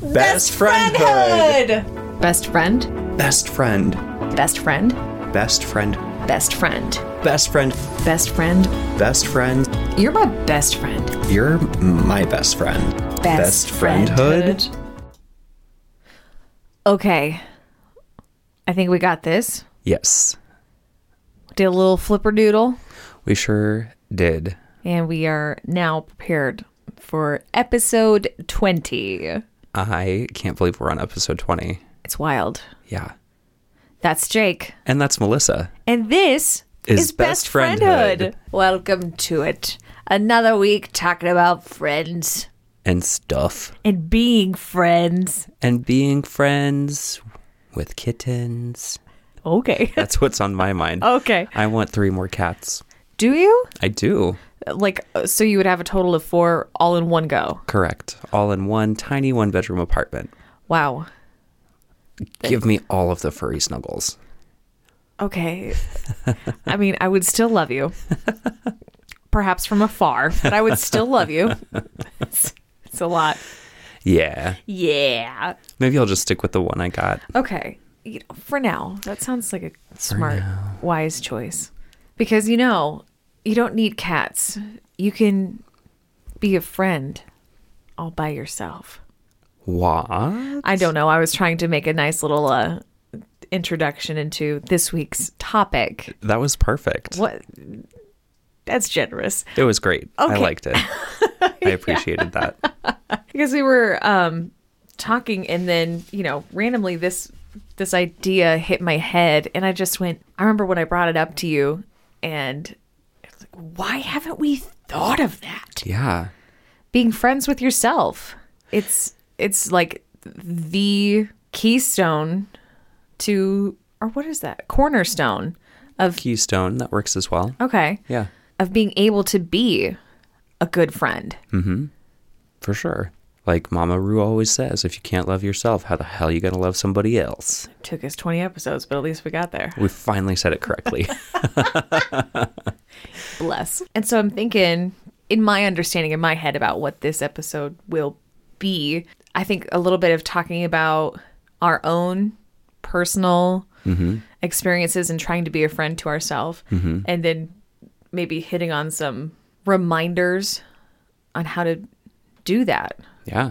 Best friendhood. Best friend. Best friend. Best friend. Best friend. Best friend. Best friend. Best friend. Best friend. You're my best friend. You're my best friend. Best friendhood. Okay. I think we got this. Yes, Did a little flipper doodle, we sure did. and we are now prepared for episode 20. I can't believe we're on episode 20. It's wild. Yeah. That's Jake. And that's Melissa. And this Is is, Best Best Friendhood. Friendhood. Welcome to it. Another week talking about friends And stuff. and being friends. And being friends with kittens. Okay. That's what's on my mind. okay. I want three more cats. Do you? I do. Like, uh, so you would have a total of four all in one go. Correct. All in one tiny one bedroom apartment. Wow. Give me all of the furry snuggles. Okay. I mean, I would still love you. Perhaps from afar, but I would still love you. It's, it's a lot. Yeah. Yeah. Maybe I'll just stick with the one I got. Okay. You know, for now, that sounds like a smart, wise choice. Because, you know, you don't need cats. You can be a friend all by yourself. What? I don't know. I was trying to make a nice little uh, introduction into this week's topic. That was perfect. What? That's generous. It was great. I liked it. I appreciated that. because we were um talking and then you know randomly this this idea hit my head and i just went i remember when i brought it up to you and it's like why haven't we thought of that Yeah. being friends with yourself it's it's like the keystone to or what is that cornerstone of Keystone, that works as well. okay Yeah, of being able to be a good friend Mm-hmm. for sure. Like Mama Ru always says, if you can't love yourself, how the hell are you gonna love somebody else? It took us 20 episodes but at least we got there We finally said it correctly. bless. And so I'm thinking, in my understanding in my head about what this episode will be, I think a little bit of talking about our own personal mm-hmm. experiences and trying to be a friend to ourselves, mm-hmm. and then maybe hitting on some reminders on how to do that. Yeah.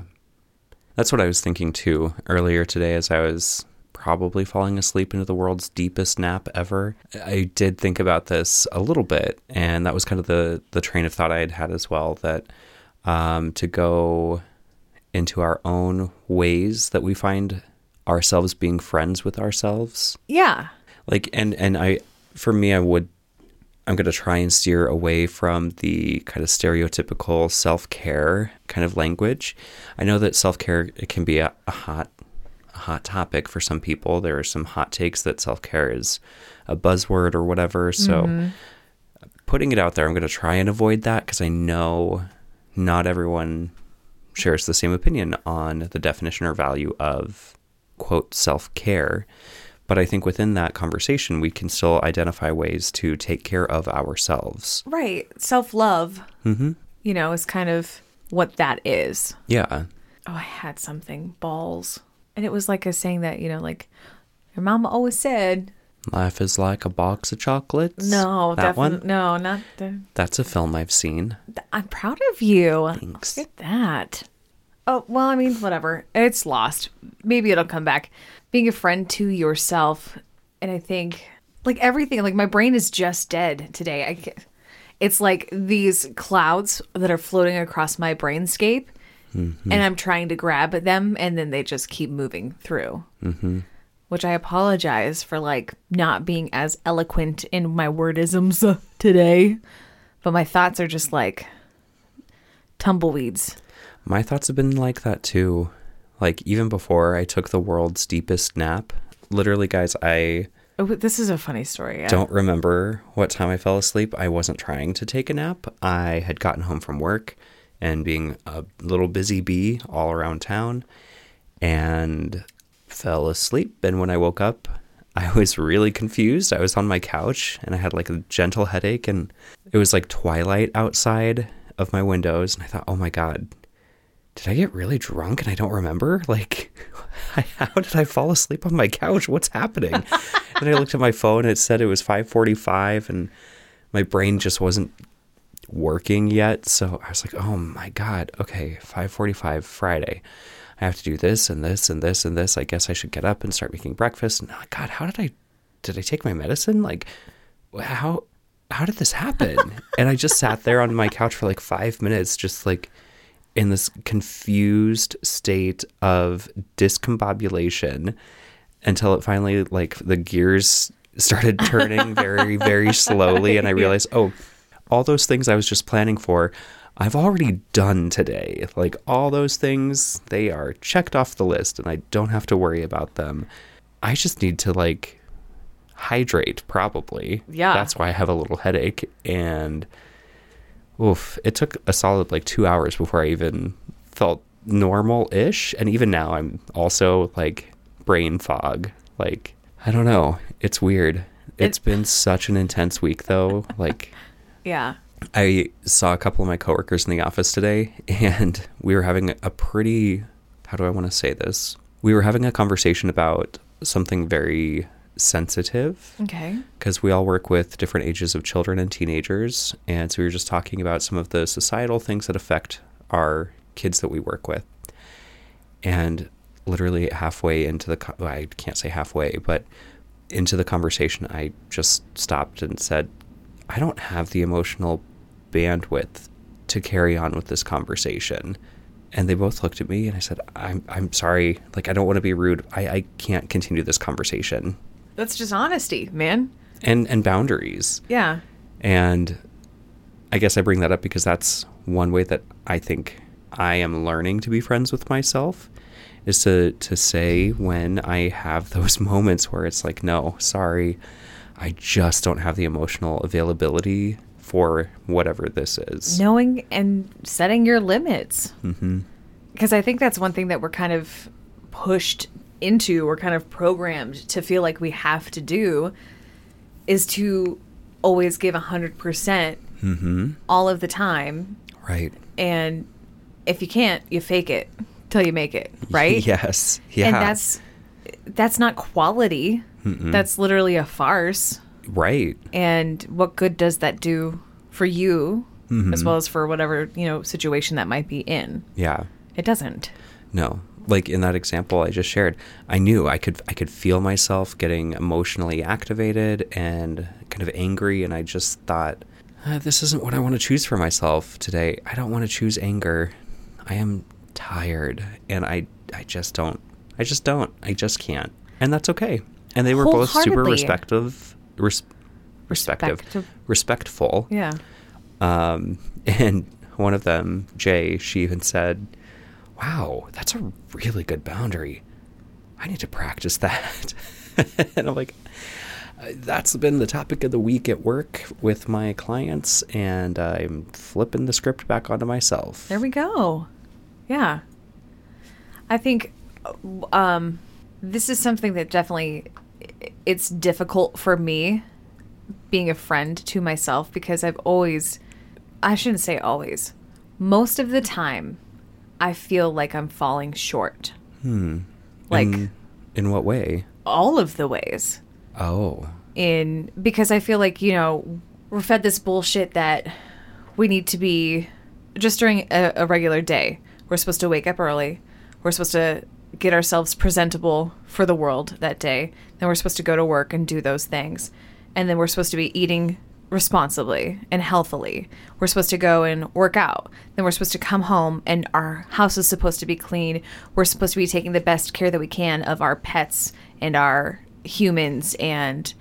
That's what I was thinking too earlier today as I was probably falling asleep into the world's deepest nap ever. I did think about this a little bit, and that was kind of the the train of thought I had had as well that um, to go into our own ways that we find ourselves being friends with ourselves Yeah. like and and i for me i would i'm going to try and steer away from the kind of stereotypical self-care kind of language. I know that self-care it can be a, a hot a hot topic for some people. There are some hot takes that self-care is a buzzword or whatever. So mm-hmm. putting it out there i'm going to try and avoid that because i know not everyone shares the same opinion on the definition or value of quote self-care but i think within that conversation we can still identify ways to take care of ourselves Right. Self love, mm-hmm. you know, is kind of what that is. yeah oh, I had something balls, and it was like a saying that you know, like your mama always said. life is like a box of chocolates No, that definitely one no, not the. that's a film i've seen I'm proud of you. Thanks. Look at that. Oh well, I mean, whatever. It's lost. Maybe it'll come back. Being a friend to yourself, and I think like everything. Like my brain is just dead today. I. It's like these clouds that are floating across my brainscape, and I'm trying to grab at them, and then they just keep moving through. Mm-hmm. Which I apologize for, like not being as eloquent in my wordisms today, but my thoughts are just like tumbleweeds. My thoughts have been like that too like even before i took the world's deepest nap literally guys i Oh, this is a funny story. yeah. don't remember what time I fell asleep. I wasn't trying to take a nap. I had gotten home from work and being a little busy bee all around town and fell asleep. And when I woke up, I was really confused. I was on my couch and I had like a gentle headache and it was like twilight outside of my windows. And I thought, oh my God, did I get really drunk and I don't remember? Like, how did I fall asleep on my couch? What's happening? and I looked at my phone. And it said it was 5:45, and my brain just wasn't working yet. So I was like, oh my god, okay, 5:45 Friday. I have to do this and this and this and this. I guess I should get up and start making breakfast. And like, God, how did I did I take my medicine? Like, how how did this happen? and I just sat there on my couch for like five minutes, just like in this confused state of discombobulation until it finally like the gears started turning very very slowly and i realized oh all those things i was just planning for i've already done today. Like all those things they are checked off the list and i don't have to worry about them. I just need to like hydrate probably. Yeah. that's why i have a little headache and oof it took a solid like two hours before i even felt normal-ish and even now i'm also like brain fog like i don't know it's weird It's been such an intense week though like Yeah. I saw a couple of my coworkers in the office today, and we were having a pretty, how do I want to say this? We were having a conversation about something very sensitive Okay. because we all work with different ages of children and teenagers. And so we were just talking about some of the societal things that affect our kids that we work with. And literally halfway into the, well, I can't say halfway, but into the conversation, I just stopped and said, I don't have the emotional bandwidth to carry on with this conversation. And they both looked at me and I said, I'm, I'm sorry. Like, I don't want to be rude. I, I can't continue this conversation That's just honesty, man. and, and boundaries. Yeah. And I guess I bring that up because that's one way that I think I am learning to be friends with myself is to to say when I have those moments where it's like, no, sorry, I just don't have the emotional availability for whatever this is. Knowing and setting your limits. hmm Because I think that's one thing that we're kind of pushed into or kind of programmed to feel like we have to do is to always give 100% hmm all of the time. Right. And if you can't, you fake it till you make it, right? Yes. Yeah. And that's that's not quality. That's literally a farce. right. And what good does that do for you Mm-hmm. as well as for whatever, you know, situation that might be in? Yeah. It doesn't. No. Like in that example I just shared, I knew I could I could feel myself getting emotionally activated and kind of angry and I just thought "Uh, this isn't what I want to choose for myself today. I don't want to choose anger. I am tired and I I just don't I just don't. I just can't. And that's okay. And they were both super respective res, respective Respective. respectful Yeah. um, and one of them, Jay, she even said, Wow, that's a really good boundary. I need to practice that. and I'm like, "Uh, That's been the topic of the week at work with my clients, and I'm flipping the script back onto myself. There we go. Yeah. I think um, this is something that definitely it's difficult for me being a friend to myself because I've always I shouldn't say always. Most of the time I feel like I'm falling short. Hmm. Like in, in what way? all of the ways. Oh, in because I feel like you know we're fed this bullshit that we need to be just during a, a regular day. We're supposed to wake up early. We're supposed to get ourselves presentable for the world that day. Then we're supposed to go to work and do those things, and then we're supposed to be eating responsibly and healthily. We're supposed to go and work out. Then we're supposed to come home and our house is supposed to be clean. We're supposed to be taking the best care that we can of our pets and our humans and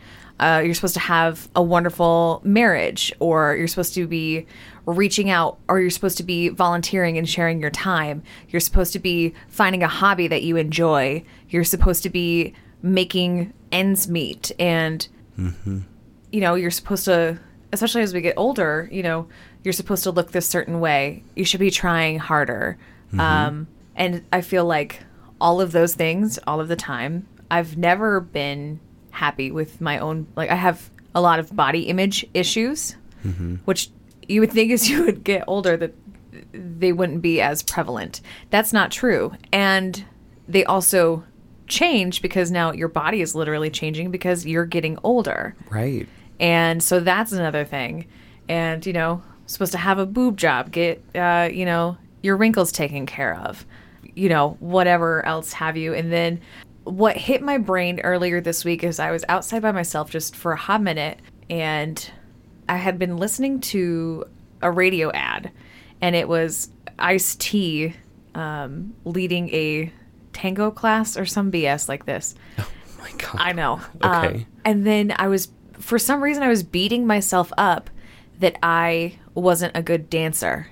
uh, you're supposed to have a wonderful marriage or you're supposed to be reaching out or you're supposed to be volunteering and sharing your time you're supposed to be finding a hobby that you enjoy you're supposed to be making ends meet and you know you're supposed to especially as we get older you know you're supposed to look this certain way you should be trying harder um, and i feel like all of those things all of the time i've never been happy with my own like i have a lot of body image issues which you would think as you would get older that they wouldn't be as prevalent. That's not true. And they also change because now your body is literally changing because you're getting older. Right. And so that's another thing. And, you know, supposed to have a boob job, get, uh, you know, your wrinkles taken care of, you know, whatever else have you. And then what hit my brain earlier this week is I was outside by myself just for a hot minute and I had been listening to a radio ad and it was Ice T um, leading a tango class or some BS like this. Oh my god. I know. Okay. Um, and then I was, for some reason, I was beating myself up that I wasn't a good dancer.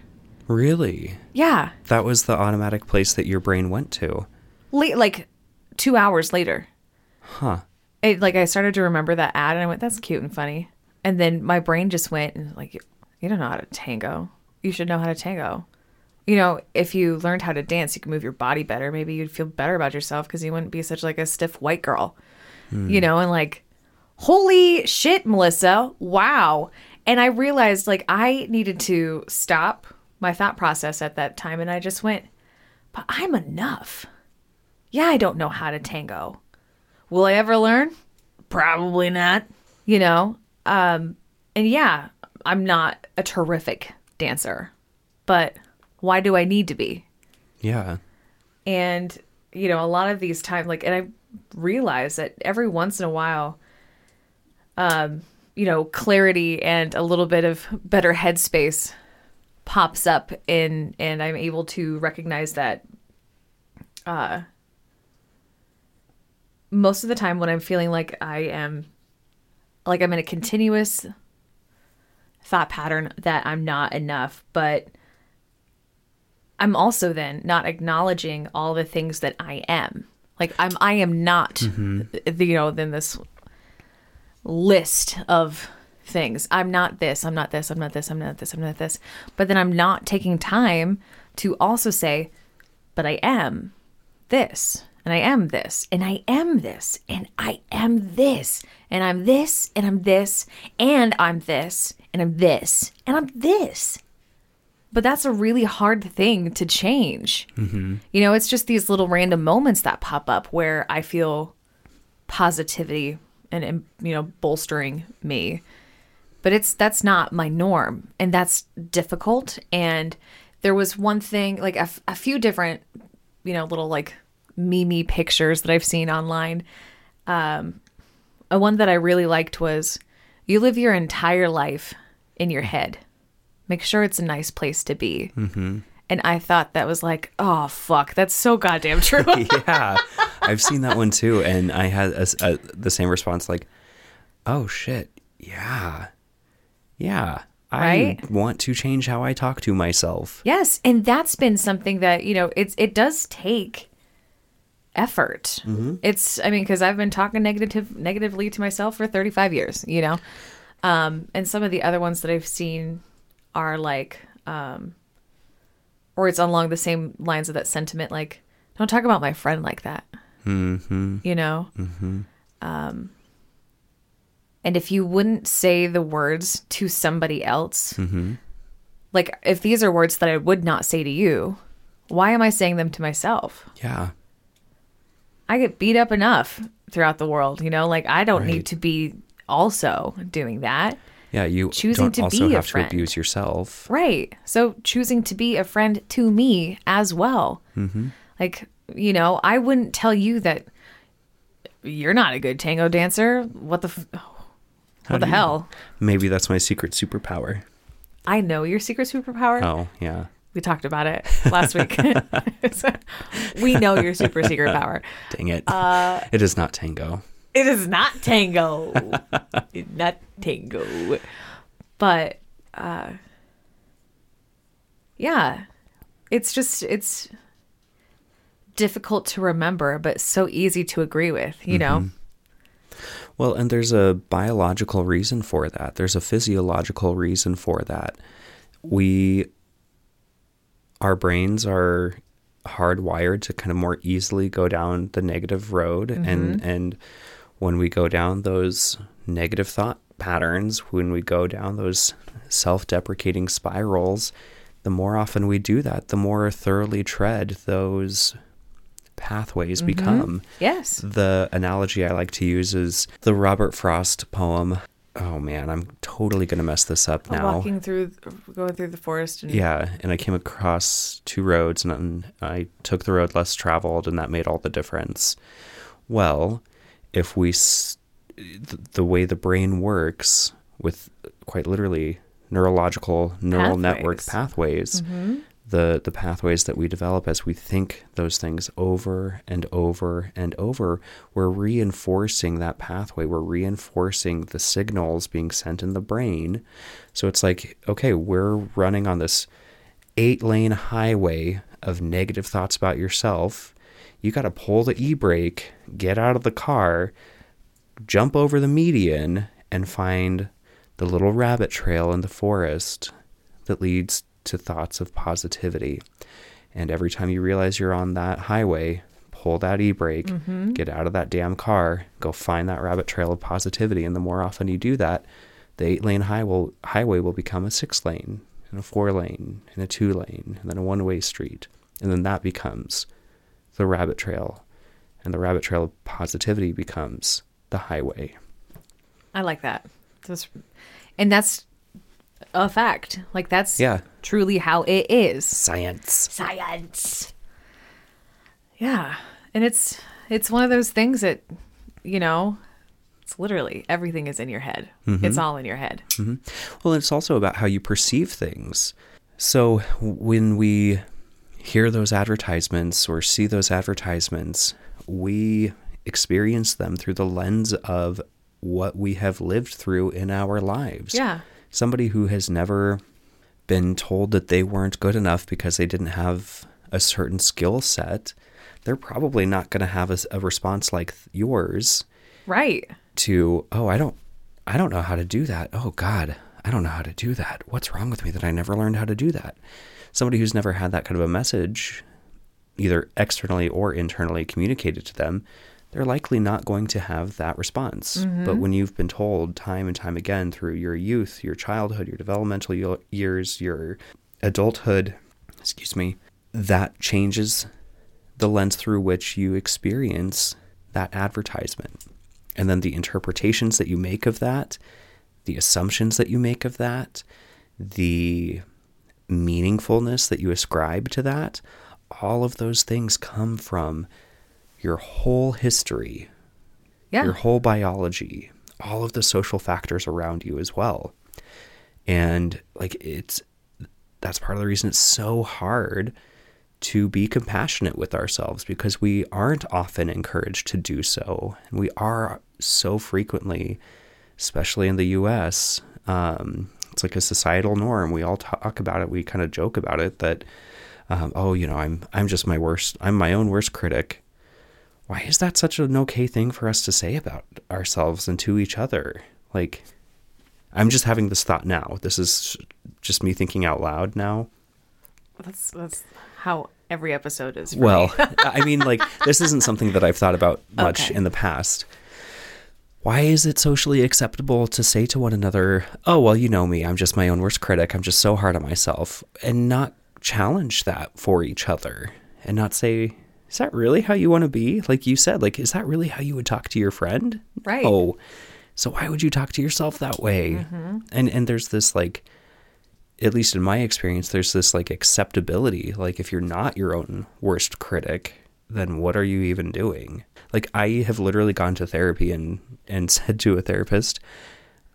really? Yeah. That was the automatic place that your brain went to. Late, like two hours later. Huh. It, like I started to remember that ad and I went, that's cute and funny. And then my brain just went and like, you don't know how to tango. You should know how to tango. You know, if you learned how to dance, you could move your body better. Maybe you'd feel better about yourself because you wouldn't be such like a stiff white girl. Hmm. You know, and like, holy shit, Melissa. Wow. And I realized like I needed to stop my thought process at that time. And I just went, but I'm enough. Yeah, I don't know how to tango. Will I ever learn? Probably not. You know? Um, and yeah, I'm not a terrific dancer, but why do I need to be? Yeah. And, you know, a lot of these times, like, and I realize that every once in a while, um, you know, clarity and a little bit of better headspace pops up in, and I'm able to recognize that, uh, most of the time when I'm feeling like I am, like I'm in a continuous thought pattern that I'm not enough, but I'm also then not acknowledging all the things that I am. Like I'm I am not th- you know then this list of things. I'm not this, I'm not this, I'm not this, I'm not this, I'm not this. But then I'm not taking time to also say but I am this and I am this and I am this and I am this and I'm this and I'm this and I'm this and I'm this and I'm this. But that's a really hard thing to change. Mm-hmm. You know, it's just these little random moments that pop up where I feel positivity and, and you know bolstering me. But it's that's not my norm, and that's difficult. And there was one thing, like a, a few different, you know, little like mimi pictures that I've seen online. Um, a one that I really liked was, "You live your entire life in your head." make sure it's a nice place to be. Mm-hmm. And I thought that was like, oh, fuck, that's so goddamn true. yeah. I've seen that one too. And I had a a the same response like, oh shit. Yeah. Yeah. I want to change how I talk to myself. yes. And that's been something that, you know, it's, it does take effort. It's, I mean, because I've been talking negative, negatively to myself for 35 years, you know? Um, and some of the other ones that I've seen are like, um, or it's along the same lines of that sentiment, like, don't talk about my friend like that. Mm-hmm. you know um and if you wouldn't say the words to somebody else like if these are words that i would not say to you why am i saying them to myself Yeah. i get beat up enough throughout the world you know like i don't Right. need to be also doing that Yeah. You Choosing don't to also be have friend. to abuse yourself. Right. So choosing to be a friend to me as well. Mm-hmm. Like, you know, I wouldn't tell you that you're not a good tango dancer. What the, f- what the hell? Maybe that's my secret superpower. I know your secret superpower. Oh, yeah. We talked about it last week. We know your super secret power. Dang it. Uh, it is not tango. It is not tango. not tango. But uh yeah. It's just it's difficult to remember but so easy to agree with, you know. Well, and there's a biological reason for that. There's a physiological reason for that. We, our brains are hardwired to kind of more easily go down the negative road, and and when we go down those negative thought patterns, when we go down those self-deprecating spirals, the more often we do that, the more thoroughly tread those pathways mm-hmm. become. Yes. The analogy I like to use is the Robert Frost poem. Oh man, I'm totally to mess this up now. Walking through, going through the forest. And Yeah, and I came across two roads and I took the road less traveled and that made all the difference. Well, if we the way the brain works with quite literally neurological neural network pathways, mm-hmm. the the pathways that we develop as we think those things over and over and over, we're reinforcing that pathway. We're reinforcing the signals being sent in the brain. So it's like, okay, we're running on this eight lane highway of negative thoughts about yourself. You got to pull the e brake, get out of the car, jump over the median, and find the little rabbit trail in the forest that leads to thoughts of positivity. And every time you realize you're on that highway, pull that e brake, mm-hmm. get out of that damn car, go find that rabbit trail of positivity. And the more often you do that, the eight lane high will, highway will become a six lane, and a four lane, and a two lane, and then a one way street. And then that becomes the rabbit trail. And the rabbit trail of positivity becomes the highway. I like that. That's, and that's a fact. Like that's Yeah. truly how it is. Science. Science. Yeah, and it's it's one of those things that you know, it's literally everything is in your head. Mm-hmm. It's all in your head. Mm-hmm. Well, it's also about how you perceive things. So when we hear those advertisements or see those advertisements, we experience them through the lens of what we have lived through in our lives. Yeah. Somebody who has never been told that they weren't good enough because they didn't have a certain skill set, they're probably not going to have a, a response like yours Right. to oh i don't i don't know how to do that oh god i don't know how to do that what's wrong with me that i never learned how to do that somebody who's never had that kind of a message either externally or internally communicated to them they're likely not going to have that response mm-hmm. but when you've been told time and time again through your youth your childhood your developmental years your adulthood excuse me that changes the lens through which you experience that advertisement. And then the interpretations that you make of that, the assumptions that you make of that, the meaningfulness that you ascribe to that, all of those things come from your whole history, Yeah. your whole biology, all of the social factors around you as well. And like it's that's part of the reason it's so hard to be compassionate with ourselves because we aren't often encouraged to do so. And we are so frequently, especially in the US, um, it's like a societal norm. We all talk about it. We kind of joke about it that, um, oh, you know, I'm I'm just my worst. I'm my own worst critic. Why is that such an okay thing for us to say about ourselves and to each other? Like, I'm just having this thought now. This is just me thinking out loud now. That's that's how every episode is. Well, me. I mean, like, this isn't something that I've thought about much Okay. in the past. Why is it socially acceptable to say to one another, oh, well, you know me, I'm just my own worst critic, I'm just so hard on myself, and not challenge that for each other and not say, is that really how you want to be? Like you said, like, is that really how you would talk to your friend? Right. Oh, so why would you talk to yourself that way? Mm-hmm. And and there's this like at least in my experience, there's this like acceptability. Like, if you're not your own worst critic, then what are you even doing? Like, I have literally gone to therapy and, and said to a therapist,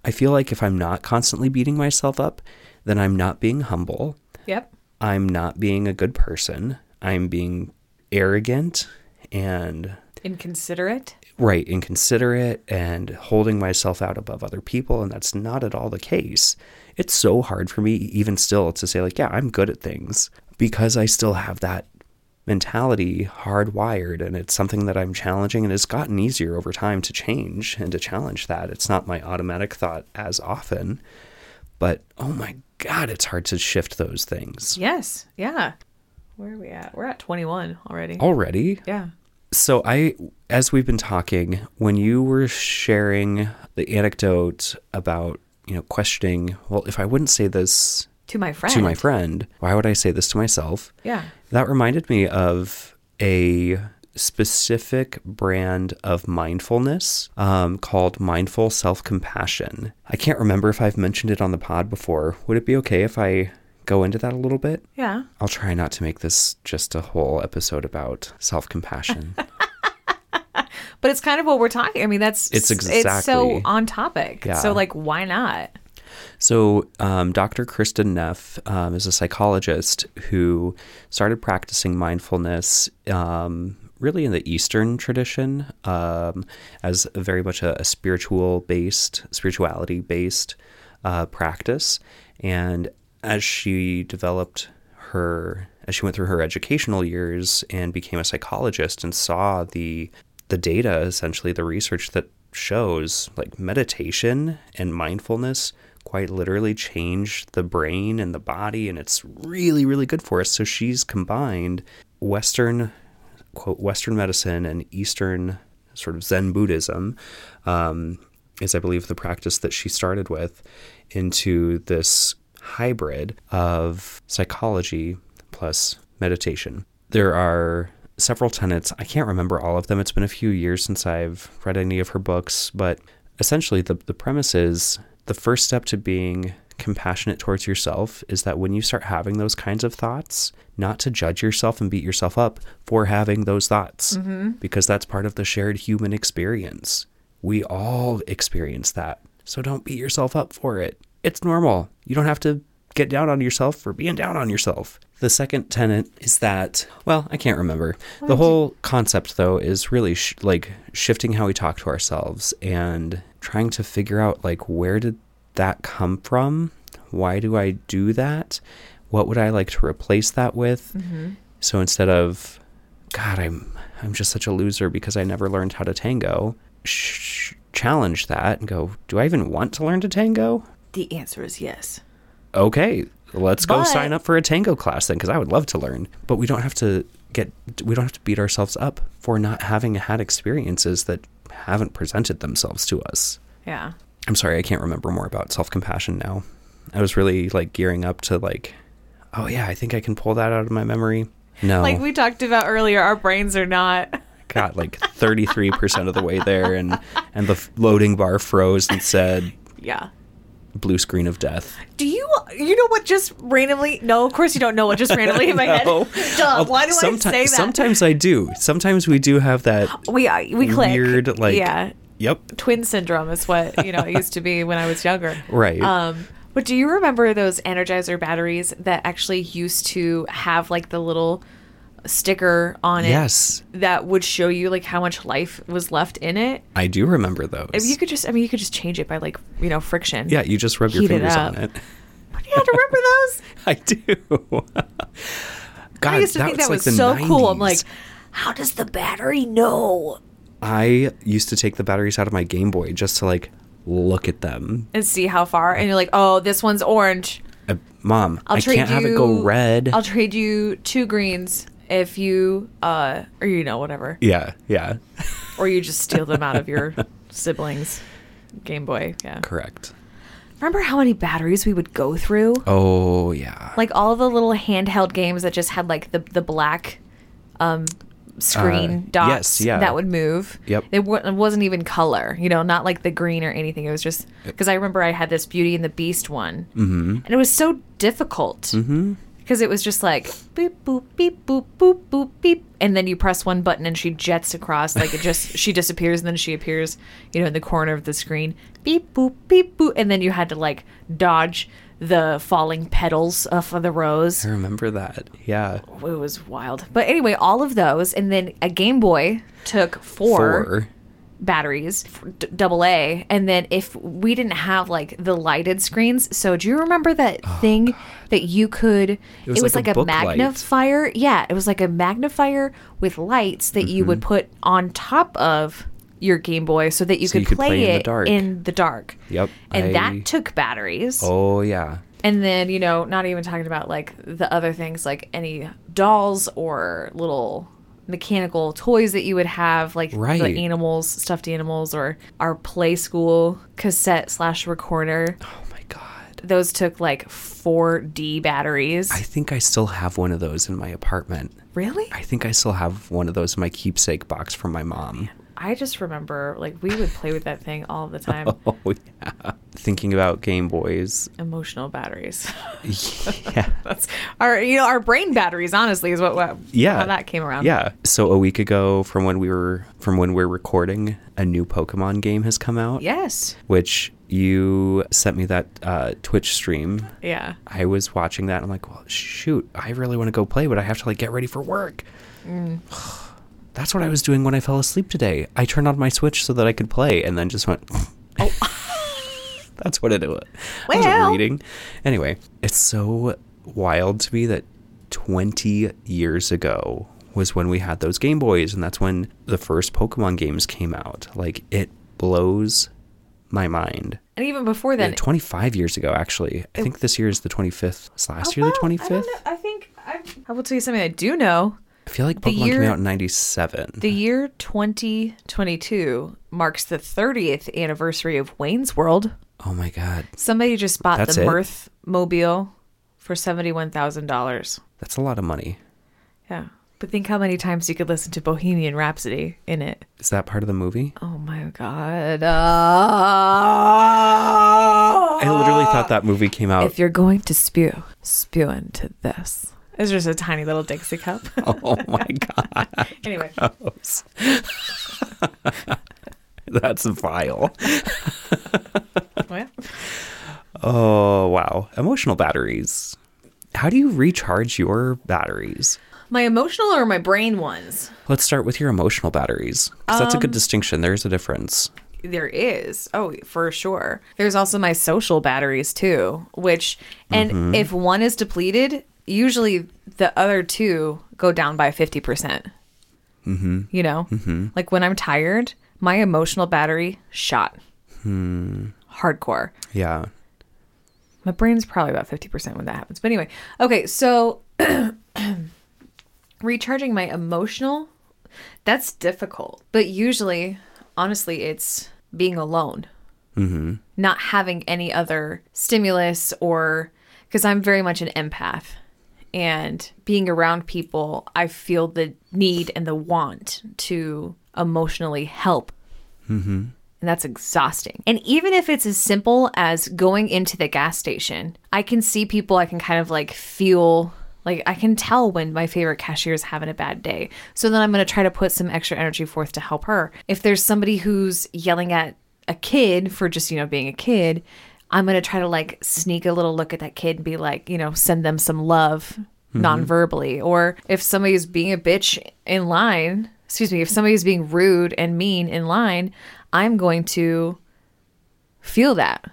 I feel like if I'm not constantly beating myself up, then I'm not being humble. yep. I'm not being a good person. I'm being arrogant and Inconsiderate. right inconsiderate and holding myself out above other people and that's not at all the case it's so hard for me even still to say like yeah i'm good at things because i still have that mentality hardwired and it's something that i'm challenging and it's gotten easier over time to change and to challenge that it's not my automatic thought as often but oh my god it's hard to shift those things Yes. Yeah. Where are we at? We're at 21 already. already Yeah. So I as we've been talking, when you were sharing the anecdote about, you know, questioning, well, if I wouldn't say this To my friend. to my friend. Why would I say this to myself? Yeah. That reminded me of a specific brand of mindfulness um, called mindful self compassion. I can't remember if I've mentioned it on the pod before. Would it be okay if I go into that a little bit? Yeah. I'll try not to make this just a whole episode about self compassion. But it's kind of what we're talking. I mean, that's It's exactly it's so on topic. Yeah. So like, why not? So, um, Dr. Kristin Neff um, is a psychologist who started practicing mindfulness um, really in the Eastern tradition um, as very much a, a spiritual based, spirituality based uh, practice. And as she developed her, as she went through her educational years and became a psychologist and saw the the data, essentially the research that shows like meditation and mindfulness quite literally change the brain and the body and it's really really good for us so she's combined western quote western medicine and eastern sort of zen buddhism um, is i believe the practice that she started with into this hybrid of psychology plus meditation there are several tenets. I can't remember all of them. It's been a few years since I've read any of her books, but essentially the, the premise is the first step to being compassionate towards yourself is that when you start having those kinds of thoughts, not to judge yourself and beat yourself up for having those thoughts, mm-hmm. because that's part of the shared human experience. We all experience that. So don't beat yourself up for it. It's normal. You don't have to get down on yourself for being down on yourself. The second tenet is that, well, I can't remember. The whole concept, though, is really sh- like shifting how we talk to ourselves and trying to figure out, like, where did that come from? Why do I do that? What would I like to replace that with? Mm-hmm. So instead of, God, I'm I'm just such a loser because I never learned how to tango. Sh- challenge that and go, do I even want to learn to tango? The answer is yes. okay, let's go sign up for a tango class then, because I would love to learn. But we don't have to get, we don't have to beat ourselves up for not having had experiences that haven't presented themselves to us. Yeah. I'm sorry, I can't remember more about self compassion now. I was really like gearing up to like, oh yeah, I think I can pull that out of my memory. No, Like we talked about earlier, our brains are not. got like 33% of the way there, and and the loading bar froze and said Yeah. Blue screen of death. Do you you know what just randomly? No, of course you don't know what just randomly in my head. Duh, why do I say that? Sometimes I do. Sometimes we do have that we we click. weird, like- yeah, Yep. twin syndrome is what you know it used to be when I was younger. Right. Um, but do you remember those Energizer batteries that actually used to have like the little sticker on it? Yes. That would show you like how much life was left in it. I do remember those. If you could just, I mean, you could just change it by like you know friction. yeah, you just rub your fingers on it. But You have to remember those. I do. God, I used to think that was, like so cool. I'm like, how does the battery know? I used to take the batteries out of my Game Boy just to like look at them. And see how far. And you're like, oh, this one's orange. Uh, Mom, I'll I trade can't you. have it go red. I'll trade you two greens if you, uh, or you know, whatever, yeah, yeah, or you just steal them out of your siblings' Game Boy. Yeah. correct. Remember how many batteries we would go through? Oh yeah. Like all the little handheld games that just had like the the black um screen Uh, dots yes, yeah. that would move. Yep. It, wa- it wasn't even color, you know, not like the green or anything. It was just because I remember I had this Beauty and the Beast one, mm-hmm. and it was so difficult Mm-hmm. Because it was just like beep boop beep boop boop boop beep, and then you press one button and she jets across like it just she disappears and then she appears, you know, in the corner of the screen. Beep boop beep boop, and then you had to like dodge the falling petals of the rose I remember that. Yeah. it was wild. But anyway, all of those, and then a Game Boy took four, Four. batteries, double A, and then if we didn't have like the lighted screens, so do you remember that oh, thing that you could? It was was, like like, a a, book light. magnifier. Yeah, it was like a magnifier with lights that you Mm-hmm. would put on top of your Game Boy so that you, So could, you could play, play in the it dark. in the dark. Yep, And I- that took batteries. Oh yeah. And then, you know, not even talking about like the other things like any dolls or little mechanical toys that you would have, like Right. the animals, stuffed animals, or our play school cassette slash recorder. Oh. Those took like 4D batteries. I think I still have one of those in my apartment. really? I think I still have one of those in my keepsake box from my mom. I just remember like we would play with that thing all the time. Oh yeah. Thinking about Game Boys. Emotional batteries. Yeah. That's our you know our brain batteries. Honestly, is what, what Yeah. how that came around. Yeah. So a week ago from when we were from when we're recording, a new Pokemon game has come out. Yes. Which you sent me that uh, Twitch stream. Yeah. I was watching that and I'm like, well, shoot, I really want to go play, but I have to like get ready for work. Mm. That's what I was doing when I fell asleep today. I turned on my Switch so that I could play and then just went, Oh. That's what it was. I Well. wasn't reading. Anyway, it's so wild to me that 20 years ago was when we had those Game Boys, and that's when the first Pokemon games came out. Like, it blows my mind. And even before then, Yeah, 25 years ago, actually. I think this year is the 25th. Was last Oh, year the well, I 25th? I think I, I will tell you something I do know. I feel like The Pokemon year- came out in 97. The year 2022 marks the 30th anniversary of Wayne's World. oh my God. Somebody just bought That's the it? Mirth Mobile for $71,000. That's a lot of money. Yeah. But think how many times you could listen to Bohemian Rhapsody in it. Is that part of the movie? Oh my God. Uh, I literally thought that movie came out. If you're going to spew, spew into this. It's just a tiny little Dixie cup. oh my God. anyway, Gross. That's vile. well, Oh, wow. Emotional batteries. How do you recharge your batteries? My emotional or my brain ones? Let's start with your emotional batteries. 'cause that's a good distinction. There's a difference. There is. Oh, for sure. There's also my social batteries too, which, and if one is depleted, usually the other two go down by 50%. Mm-hmm. You know? Mm-hmm. Like when I'm tired, my emotional battery shot. Hardcore. Yeah. My brain's probably about 50% when that happens. But anyway, okay, so recharging my emotional, that's difficult. But usually, honestly, it's being alone, mm-hmm. not having any other stimulus or because I'm very much an empath. And being around people, I feel the need and the want to emotionally help and that's exhausting. And even if it's as simple as going into the gas station, I can see people, I can kind of like feel like I can tell when my favorite cashier is having a bad day. So then I'm going to try to put some extra energy forth to help her. If there's somebody who's yelling at a kid for just, you know, being a kid, I'm going to try to like sneak a little look at that kid and be like, you know, send them some love mm-hmm. non-verbally. Or if somebody's being a bitch in line excuse me if somebody's being rude and mean in line i'm going to feel that.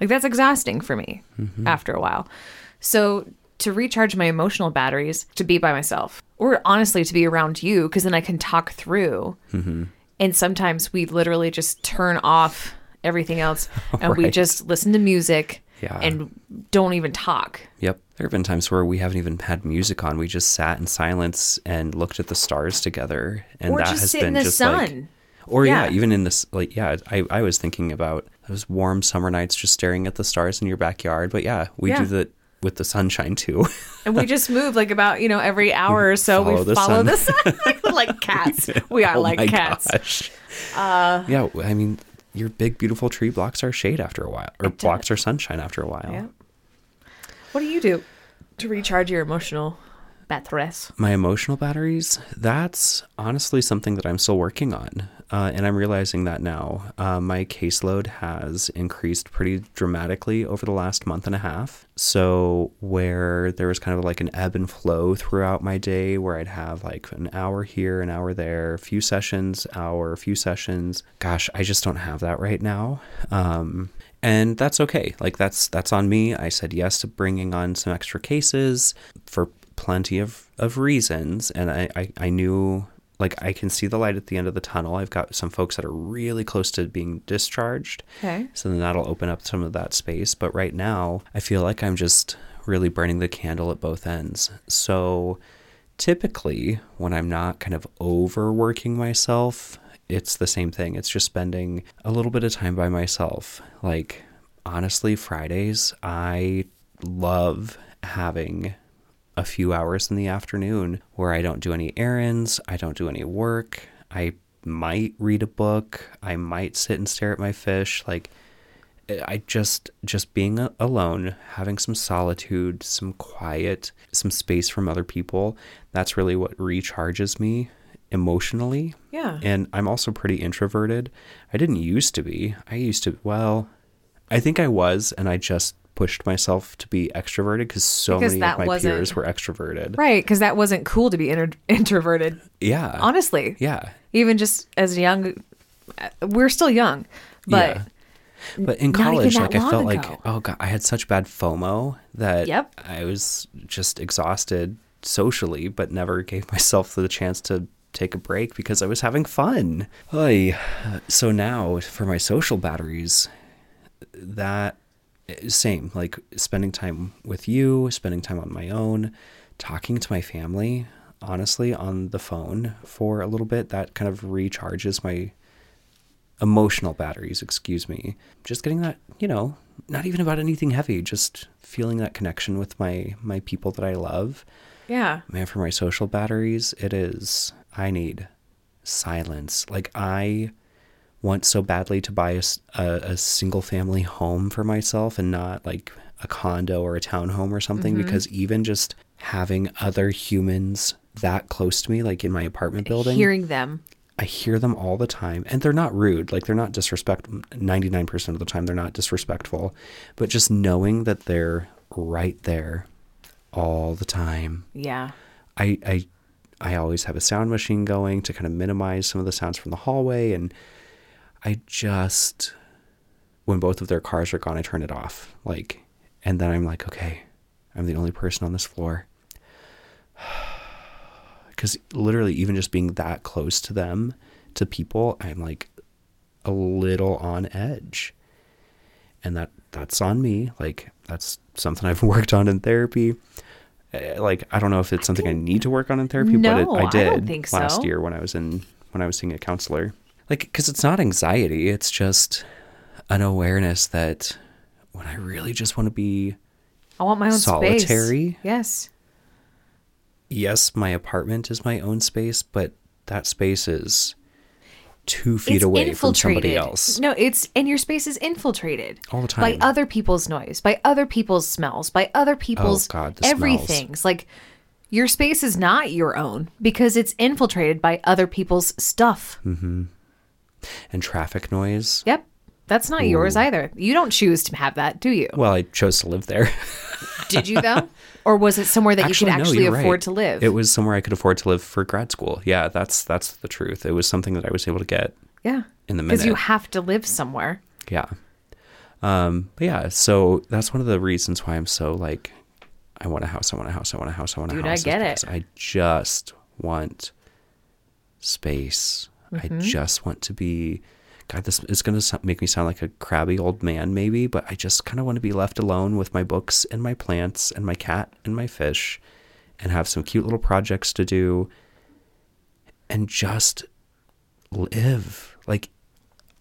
Like that's exhausting for me mm-hmm. after a while. So to recharge my emotional batteries to be by myself or honestly to be around you because then i can talk through mm-hmm. and sometimes we literally just turn off everything else and we just listen to music Yeah. and don't even talk Yep. There have been times where we haven't even had music on. We just sat in silence and looked at the stars together. And Or that just has sit in been the just like sun. or yeah. Yeah. even in this like yeah, I, I was thinking about those warm summer nights just staring at the stars in your backyard. But yeah, we Yeah. do that with the sunshine too. And we just move like about, you know, every hour or so Follow we the follow sun. the sun like, cats. We are Oh like cats. gosh. Uh, yeah, I mean your big beautiful tree blocks our shade after a while or blocks our sunshine after a while. Yeah. What do you do to recharge your emotional batteries? My emotional batteries, that's honestly something that I'm still working on. Uh, and I'm realizing that now. Uh, my caseload has increased pretty dramatically over the last month and a half. So, where there was kind of like an ebb and flow throughout my day, where I'd have like an hour here, an hour there, a few sessions, hour, a few sessions. Gosh, I just don't have that right now. Um, and that's okay. Like that's that's on me. I said yes to bringing on some extra cases for plenty of of reasons, and I I, I knew like I can see the light at the end of the tunnel. I've got some folks that are really close to being discharged. Okay. So then that'll open up some of that space. But right now, I feel like I'm just really burning the candle at both ends. So typically, when I'm not kind of overworking myself, it's the same thing. It's just spending a little bit of time by myself, like honestly, Fridays, I love having a few hours in the afternoon where I don't do any errands, I don't do any work. I might read a book, I might sit and stare at my fish. Like, I just just being alone, having some solitude, some quiet, some space from other people. That's really what recharges me emotionally. Yeah. And I'm also pretty introverted. I didn't used to be. I used to well, I think I was and I just pushed myself to be extroverted because so Because many of my peers were extroverted. Right, because that wasn't cool to be inter- introverted. Yeah. Honestly, yeah. even just as young, uh, we're still young, but Yeah. But in college, like I felt like, oh god, I had such bad FOMO that Yep. I was just exhausted socially, but never gave myself the chance to take a break because I was having fun. Oy. So now for my social batteries, that same like spending time with you, spending time on my own, talking to my family, honestly on the phone for a little bit, that kind of recharges my emotional batteries, excuse me. Just getting that, you know, not even about anything heavy, just feeling that connection with my my people that I love. yeah, Man, for my social batteries, it is I need silence. Like I want so badly to buy a a single family home for myself and not like a condo or a townhome or something mm-hmm. because even just having other humans that close to me like in my apartment building hearing them. I hear them all the time, and they're not rude. Like they're not disrespectful Ninety nine percent of the time, they're not disrespectful. But just knowing that they're right there all the time, Yeah, I I I always have a sound machine going to kind of minimize some of the sounds from the hallway, and I just when both of their cars are gone, I turn it off. Like, and then I'm like, okay, I'm the only person on this floor. Because literally, even just being that close to them, to people, I'm like a little on edge, and that that's on me. Like that's something I've worked on in therapy. Uh, Like I don't know if it's something I need to work on in therapy, No, but it, I I did don't think last so. year when I was in when I was seeing a counselor. Like, because it's not anxiety; it's just an awareness that when I really just want to be I want my own Solitary? space. Yes, yes, my apartment is my own space, but that space is two feet it's away from somebody else. No, it's and your space is infiltrated All the time by other people's noise, by other people's smells, by other people's Oh, God, the smells. everything's. Like your space is not your own because it's infiltrated by other people's stuff. Hmm. And traffic noise. Yep, that's not yours either. You don't choose to have that, do you? Well, I chose to live there. Did you though, or was it somewhere that you could actually you're afford right. to live? It was somewhere I could afford to live for grad school. Yeah, that's that's the truth. It was something that I was able to get. yeah, in the minute. because you have to live somewhere. Yeah. Um, but yeah, so that's one of the reasons why I'm so like I want a house, I want a house, I want a house, I want a Dude, I house. is get it. I just want space. Mm-hmm. I just want to be God, this is going to make me sound like a crabby old man, maybe, but I just kind of want to be left alone with my books and my plants and my cat and my fish and have some cute little projects to do and just live. Like,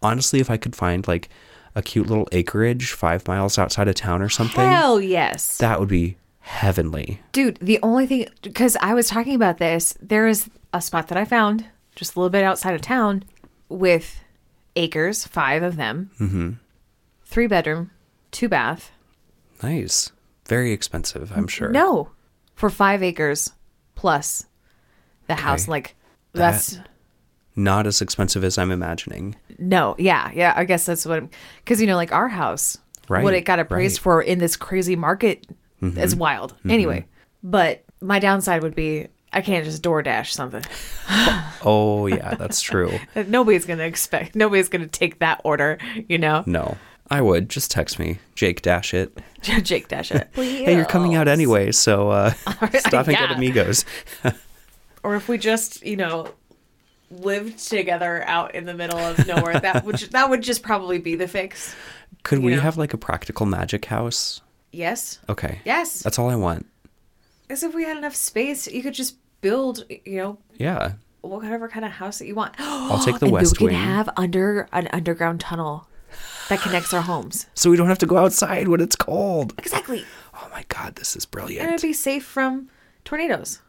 honestly, if I could find like a cute little acreage five miles outside of town or something, Hell yes. that would be heavenly. Dude, the only thing, because I was talking about this, there is a spot that I found just a little bit outside of town with acres, five of them, mm-hmm. three bedroom, two bath. Nice. Very expensive, I'm sure. No, for five acres plus the house. Okay. Like, That- that's Not as expensive as I'm imagining. no, yeah, yeah. I guess that's what, because, you know, like our house, right, what it got appraised right. for in this crazy market is wild. Anyway, but my downside would be I can't just DoorDash something. Oh, yeah, that's true. Nobody's gonna expect. Nobody's gonna take that order. You know, No, I would. Just text me. Jake Dash it. Jake Dash it. Hey, you're coming out anyway, so uh, stop and Yeah. get amigos. Or if we just, you know, lived together out in the middle of nowhere, that would that would just probably be the fix. Could we know. have like a practical magic house? Yes. Okay. Yes. That's all I want. As if we had enough space, you could just build, you know, Yeah. whatever kind of house that you want. I'll take the and west we wing. can have under an underground tunnel. that connects our homes. So we don't have to go outside when it's cold. Exactly. Oh my god, this is brilliant. And it'd be safe from tornadoes.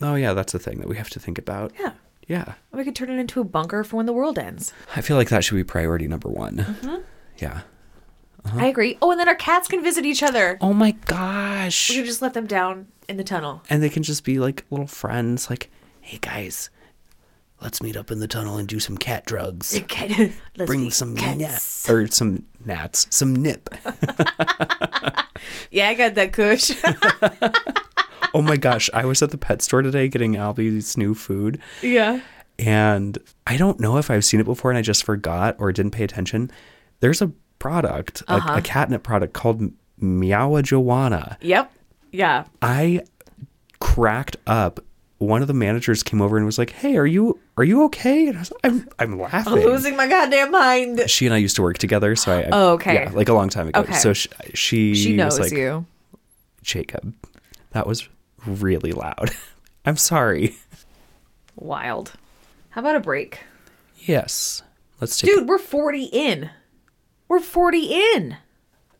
Oh yeah, that's a thing that we have to think about. Yeah. Yeah. We could turn it into a bunker for when the world ends. I feel like that should be priority number one. Mm-hmm. Yeah. I agree. Oh, and then our cats can visit each other. Oh my gosh. We could just let them down in the tunnel. and they can just be like little friends like hey guys let's meet up in the tunnel and do some cat drugs Okay. Let's bring some gnats or some gnats some nip Yeah, I got that kush. oh my gosh i was at the pet store today getting albie's new food yeah. and i don't know if i've seen it before and i just forgot or didn't pay attention there's a product a- Uh-huh. a, catnip product called Meowijuana Yep. Yeah. i cracked up one of the managers came over and was like hey are you are you okay and I was, i'm i'm laughing I'm losing my goddamn mind. she and I used to work together, so I. I- Oh, okay. Yeah, like a long time ago. Okay. So she, she, She knows was like, you. Jacob, that was really loud. I'm sorry. Wild. How about a break? Yes. Let's take. Dude, we're 40 in. We're 40 in.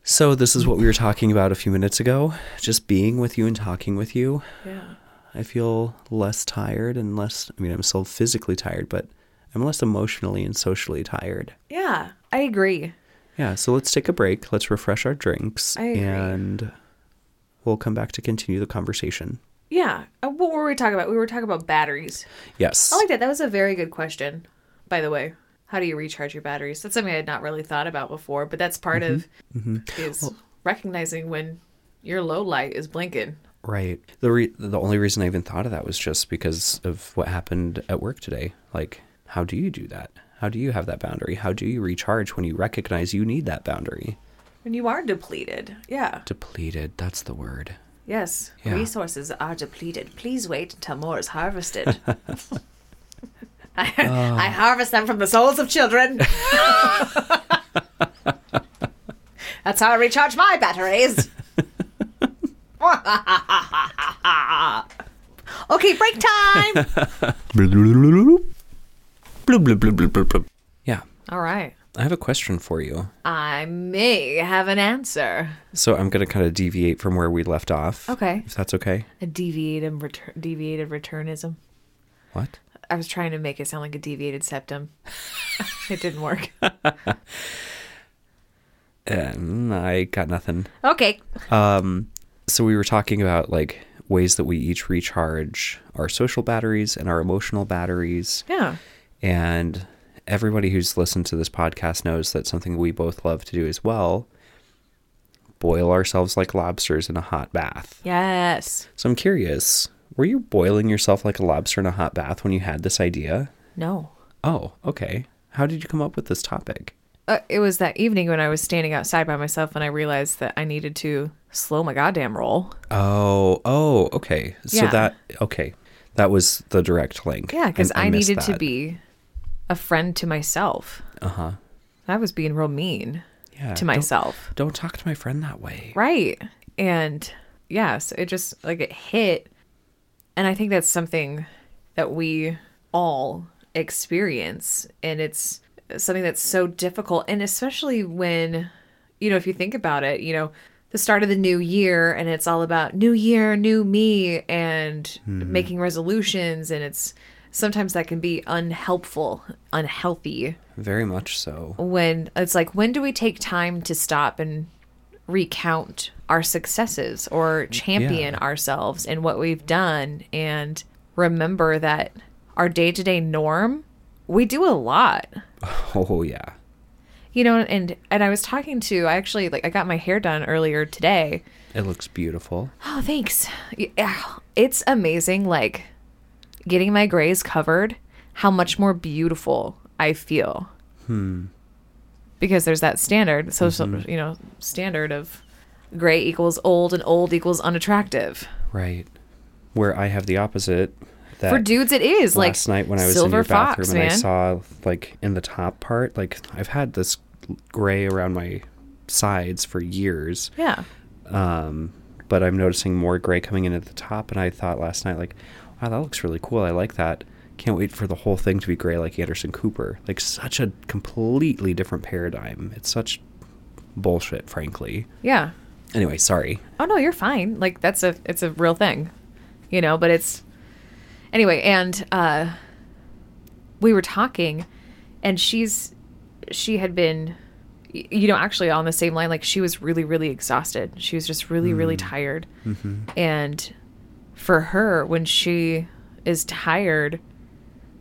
So this is what we were talking about a few minutes ago. Just being with you and talking with you. Yeah. I feel less tired and less. I mean, I'm still physically tired, but I'm less emotionally and socially tired. Yeah, I agree. Yeah. So let's take a break. Let's refresh our drinks, I agree. and we'll come back to continue the conversation. Yeah. Uh, What were we talking about? We were talking about batteries. Yes. I like that. That was a very good question, by the way. How do you recharge your batteries? That's something I had not really thought about before, but that's part mm-hmm. of mm-hmm. is recognizing when your low light is blinking. Right. The re- the only reason I even thought of that was just because of what happened at work today. Like, how do you do that? How do you have that boundary? How do you recharge when you recognize you need that boundary? When you are depleted. Yeah. Depleted. That's the word. Yes. Yeah. Resources are depleted. Please wait until more is harvested. I, ah. I harvest them from the souls of children. That's how I recharge my batteries. okay, break time. Yeah. All right. I have a question for you. I may have an answer. So I'm going to kind of deviate from where we left off. Okay. If that's okay. A deviated, retur- deviated returnism. What? I was trying to make it sound like a deviated septum. it didn't work. Um, I got nothing. Okay. Um, so we were talking about like ways that we each recharge our social batteries and our emotional batteries. Yeah. And everybody who's listened to this podcast knows that something we both love to do as well boil ourselves like lobsters in a hot bath. Yes. So I'm curious, were you boiling yourself like a lobster in a hot bath when you had this idea? No. Oh, okay. How did you come up with this topic? Uh, it was that evening when I was standing outside by myself and I realized that I needed to slow my goddamn roll. Oh, oh, okay. So Yeah. that okay. That was the direct link. Yeah, because I, missed needed to be a friend to myself. Uh-huh. I was being real mean Yeah. to don't- myself. Don't talk to my friend that way. Right. And yes, it just like it hit. And I think that's something that we all experience. And it's something that's so difficult. And especially when, you know, if you think about it, you know, the start of the new year and it's all about new year, new me and mm-hmm. making resolutions. And it's sometimes that can be unhelpful, unhealthy Very much so. when it's like when do we take time to stop and recount our successes or champion Yeah. ourselves in what we've done and remember that our day-to-day norm we do a lot Oh yeah. you know and and i was talking to i actually like i got my hair done earlier today It looks beautiful. oh thanks yeah it's amazing like getting my grays covered how much more beautiful i feel Hmm. because there's that standard social you know standard of gray equals old and old equals unattractive Right. Where I have the opposite. That for dudes it is like last night when I was in your bathroom fox and man I saw like in the top part, like I've had this gray around my sides for years. yeah Um, but I'm noticing more gray coming in at the top and I thought last night like, wow, that looks really cool. I like that. can't wait for the whole thing to be gray like Anderson Cooper. Like such a completely different paradigm. It's such bullshit, frankly. Yeah. Anyway, sorry. Oh no, you're fine. Like that's a it's a real thing. You know, but it's anyway, and uh we were talking and she's she had been you know actually on the same line like she was really really exhausted she was just really really mm-hmm. tired mm-hmm. and for her when she is tired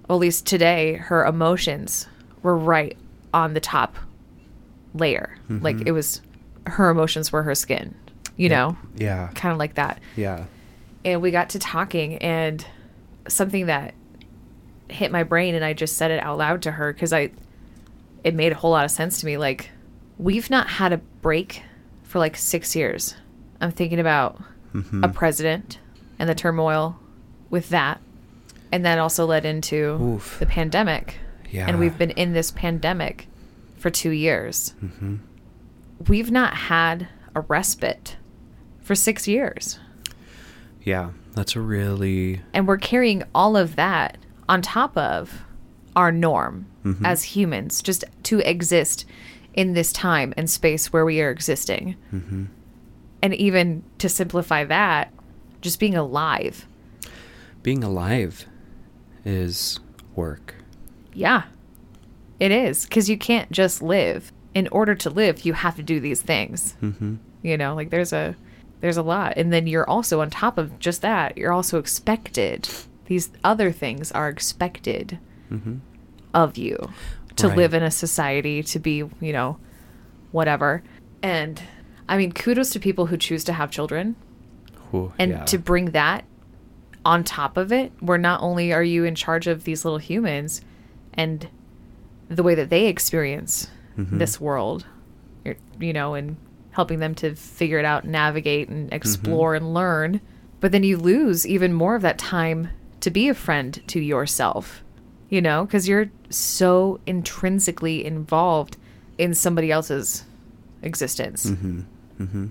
at least today her emotions were right on the top layer like mm-hmm. it was her emotions were her skin you know Yeah. kind of like that Yeah. and we got to talking and something that hit my brain and I just said it out loud to her because I it made a whole lot of sense to me like we've not had a break for like 6 years. I'm thinking about mm-hmm. a president and the turmoil with that and that also led into Oof. the pandemic. Yeah. And we've been in this pandemic for 2 years. Mm-hmm. We've not had a respite for 6 years. Yeah. That's a really and we're carrying all of that on top of our norm mm-hmm. as humans just to exist in this time and space where we are existing. Mm-hmm. And even to simplify that just being alive. Being alive is work. yeah it is because you can't just live in order to live you have to do these things Mm-hmm. you know like there's a there's a lot and then you're also on top of just that you're also expected these other things are expected of you to Mm-hmm. Right. live in a society to be you know whatever and i mean kudos to people who choose to have children Ooh, and yeah. to bring that on top of it where not only are you in charge of these little humans and the way that they experience Mm-hmm. this world you're, you know and helping them to figure it out navigate and explore Mm-hmm. and learn but then you lose even more of that time to be a friend to yourself you know because you're so intrinsically involved in somebody else's existence Mm-hmm. Mm-hmm.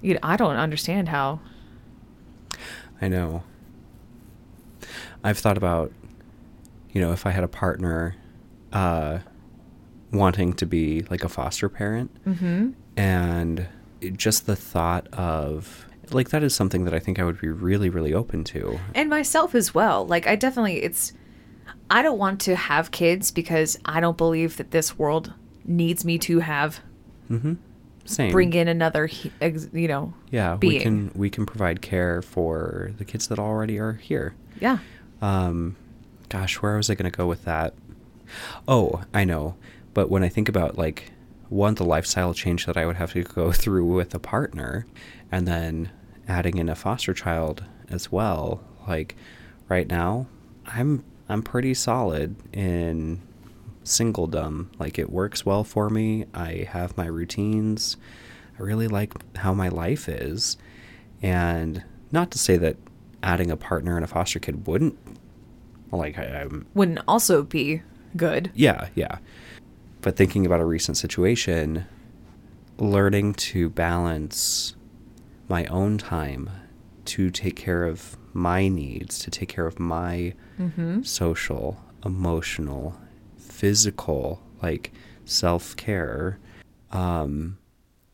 you know, i don't understand how I know. I've thought about, you know, if I had a partner uh, wanting to be like a foster parent, mm-hmm. and just the thought of, like, that is something that I think I would be really, really open to. and myself as well like i definitely it's i don't want to have kids because i don't believe that this world needs me to have Mm-hmm. Same. bring in another you know yeah, we can we can provide care for the kids that already are here. yeah Um, gosh, where was I going to go with that? Oh, I know. But when I think about like one, the lifestyle change that I would have to go through with a partner, and then adding in a foster child as well. Like right now, I'm I'm pretty solid in singledom. Like it works well for me. I have my routines. I really like how my life is. And not to say that adding a partner and a foster kid wouldn't like I, I'm wouldn't also be good yeah, yeah. But thinking about a recent situation, learning to balance my own time to take care of my needs, to take care of my social, emotional, physical, like self care, um,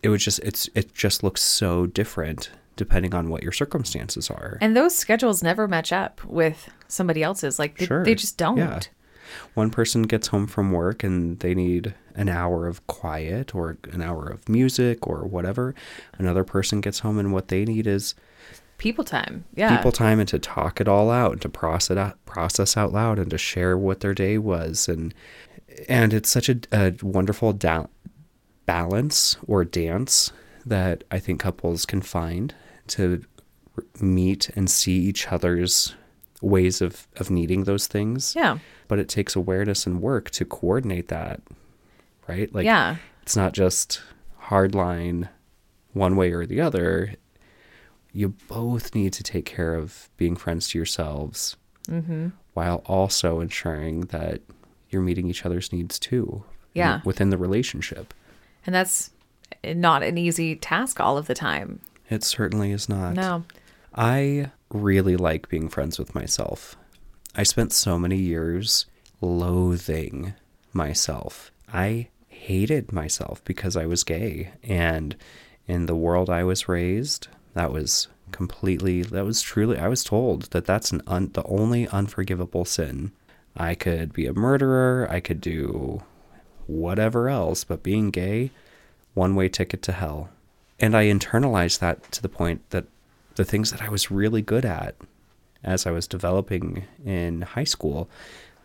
it would just it's it just looks so different depending on what your circumstances are. and those schedules never match up with somebody else's like they, Sure. they just don't Yeah. One person gets home from work and they need an hour of quiet or an hour of music or whatever. Another person gets home and what they need is people time yeah. people time and to talk it all out and to process out, process out loud and to share what their day was. And and it's such a, a wonderful da- balance or dance that I think couples can find to meet and see each other's ways of of needing those things. Yeah but it takes awareness and work to coordinate that right? Like yeah. it's not just hard line one way or the other. You both need to take care of being friends to yourselves mm-hmm. while also ensuring that you're meeting each other's needs too Yeah. within the relationship. And that's not an easy task all of the time. It certainly is not. No. I really like being friends with myself. I spent so many years loathing myself. I hated myself because I was gay. And in the world I was raised, that was completely, that was truly, I was told that that's an un, the only unforgivable sin. I could be a murderer, I could do whatever else, but being gay, one way ticket to hell. And I internalized that to the point that the things that I was really good at as I was developing in high school,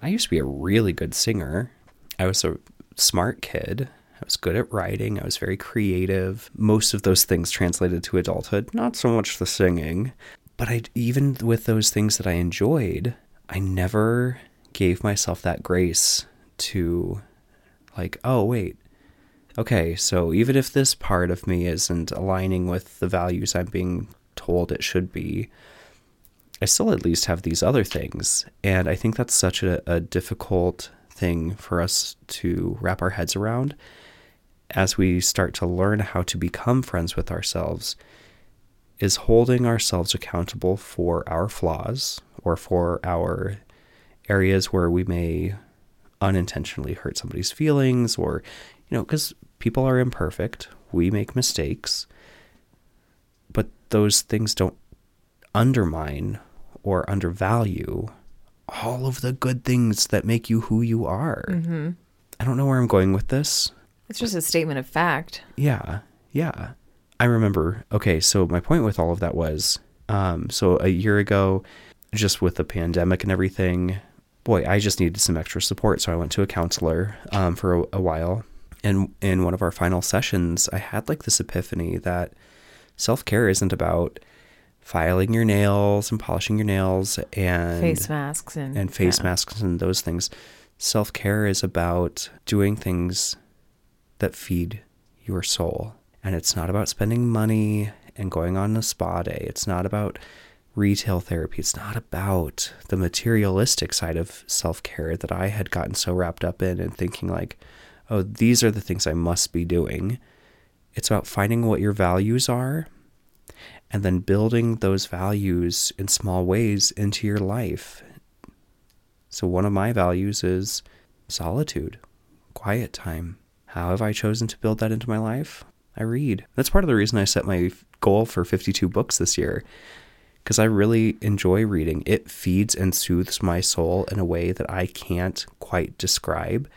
I used to be a really good singer. I was a smart kid. I was good at writing. I was very creative. Most of those things translated to adulthood, not so much the singing. But I even with those things that I enjoyed, I never gave myself that grace to like, oh wait. Okay, so even if this part of me isn't aligning with the values I'm being told it should be, I still at least have these other things. And I think that's such a, a difficult thing for us to wrap our heads around. As we start to learn how to become friends with ourselves is holding ourselves accountable for our flaws or for our areas where we may unintentionally hurt somebody's feelings or you know because people are imperfect. We make mistakes. But those things don't undermine or undervalue all of the good things that make you who you are. Mm-hmm. I don't know where I'm going with this. It's just a statement of fact. Yeah, yeah. I remember. Okay, so my point with all of that was, um, so a year ago, just with the pandemic and everything, boy, I just needed some extra support. So I went to a counselor um, for a, a while, and in one of our final sessions, I had like this epiphany that self care isn't about filing your nails and polishing your nails and face masks and, and face yeah. masks and those things. Self care is about doing things that feed your soul. And it's not about spending money and going on a spa day. It's not about retail therapy. It's not about the materialistic side of self care that I had gotten so wrapped up in and thinking, like, oh, these are the things I must be doing. It's about finding what your values are and then building those values in small ways into your life. So, one of my values is solitude, quiet time. How have I chosen to build that into my life? I read. That's part of the reason I set my goal for 52 books this year, because I really enjoy reading. It feeds and soothes my soul in a way that I can't quite describe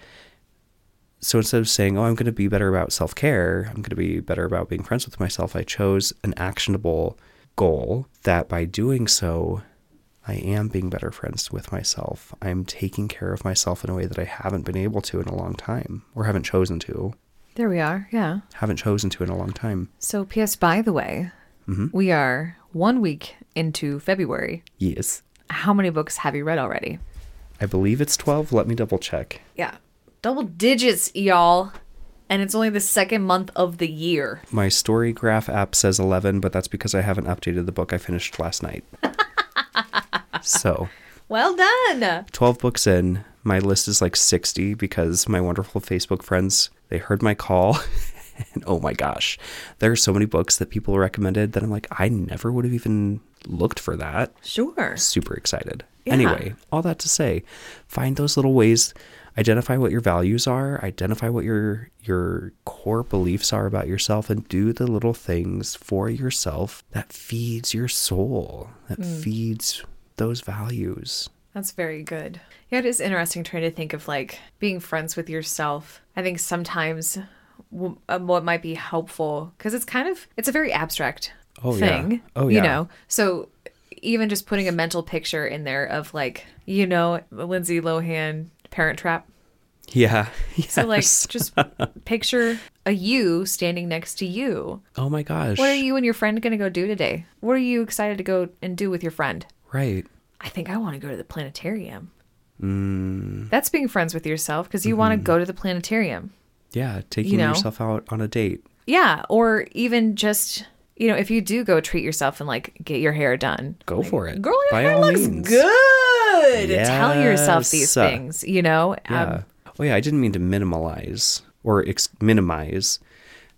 so instead of saying, oh, I'm going to be better about self care, I'm going to be better about being friends with myself, I chose an actionable goal that by doing so, I am being better friends with myself. I'm taking care of myself in a way that I haven't been able to in a long time or haven't chosen to. There we are. Yeah. Haven't chosen to in a long time. So, P.S. By the way, Mm-hmm. we are one week into February. Yes. How many books have you read already? I believe it's 12. Let me double check. Yeah. Double digits, y'all. And it's only the second month of the year. My StoryGraph app says 11, but that's because I haven't updated the book I finished last night. so, Well done. 12 books in. My list is like 60 because my wonderful Facebook friends, they heard my call. and oh my gosh, there are so many books that people recommended that I'm like, I never would have even looked for that. Sure. Super excited. Yeah. Anyway, all that to say, find those little ways, identify what your values are, identify what your your core beliefs are about yourself and do the little things for yourself that feeds your soul, that feeds those values. That's very good. Yeah, it is interesting trying to think of like being friends with yourself. I think sometimes um, what might be helpful because it's kind of it's a very abstract Oh, yeah. thing. Oh, You know, so even just putting a mental picture in there of like you know Lindsay Lohan Parent Trap. Yeah. So like just picture a you standing next to you. Oh my gosh. What are you and your friend going to go do today? What are you excited to go and do with your friend? Right. I think I want to go to the planetarium. Mm, That's being friends with yourself because you want to go to the planetarium. yeah, taking know? yourself out on a date. Yeah, or even just you know, if you do go treat yourself and like get your hair done, Go for it. girl, your By hair looks means. good. Tell yourself these Yes. things. You know, Yeah. Um, oh yeah, I didn't mean to minimalize or ex- minimize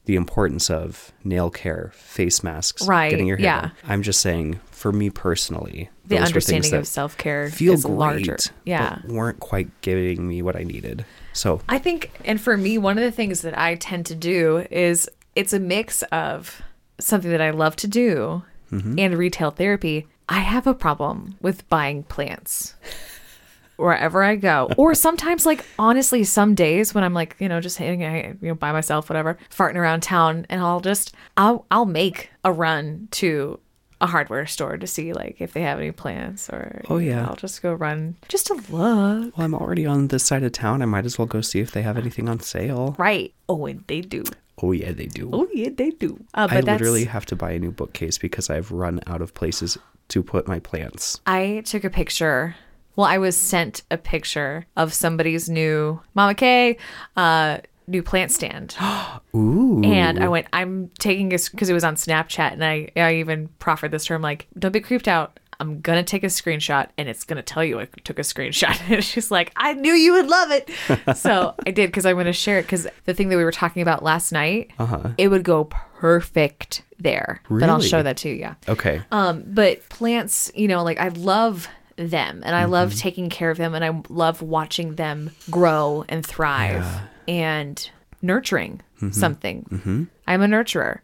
the importance of nail care, face masks, Right, getting your hair yeah. done. I'm just saying, for me personally, The those were things understanding of self care feel is great, larger. Yeah. weren't quite giving me what I needed. So I think, and for me, one of the things that I tend to do is it's a mix of something that I love to do Mm-hmm. and retail therapy. I have a problem with buying plants wherever I go, or sometimes, like honestly, some days when I'm like, you know, just hanging, out, you know, by myself, whatever, farting around town, and I'll just, I'll, I'll make a run to a hardware store to see like if they have any plants, or Oh, yeah. I'll just go run just to look. well, I'm already on this side of town. I might as well go see if they have anything on sale. Right. Oh, and they do. Oh yeah, they do. Oh yeah, they do. Uh, but I that's, literally have to buy a new bookcase because I've run out of places to put my plants. I took a picture. Well, I was sent a picture of somebody's new Mama K, uh, new plant stand, Ooh. and I went. I'm taking this because it was on Snapchat, and I I even proffered this term like, don't be creeped out. I'm gonna take a screenshot, and it's gonna tell you I took a screenshot. And she's like, I knew you would love it, so I did because I'm gonna share it because the thing that we were talking about last night, Uh-huh. it would go perfect there. But I'll show that to you. Yeah. Okay. Um, but plants, you know, like I love them and I love Mm-hmm. taking care of them and I love watching them grow and thrive and nurturing Mm-hmm. something. I'm a nurturer.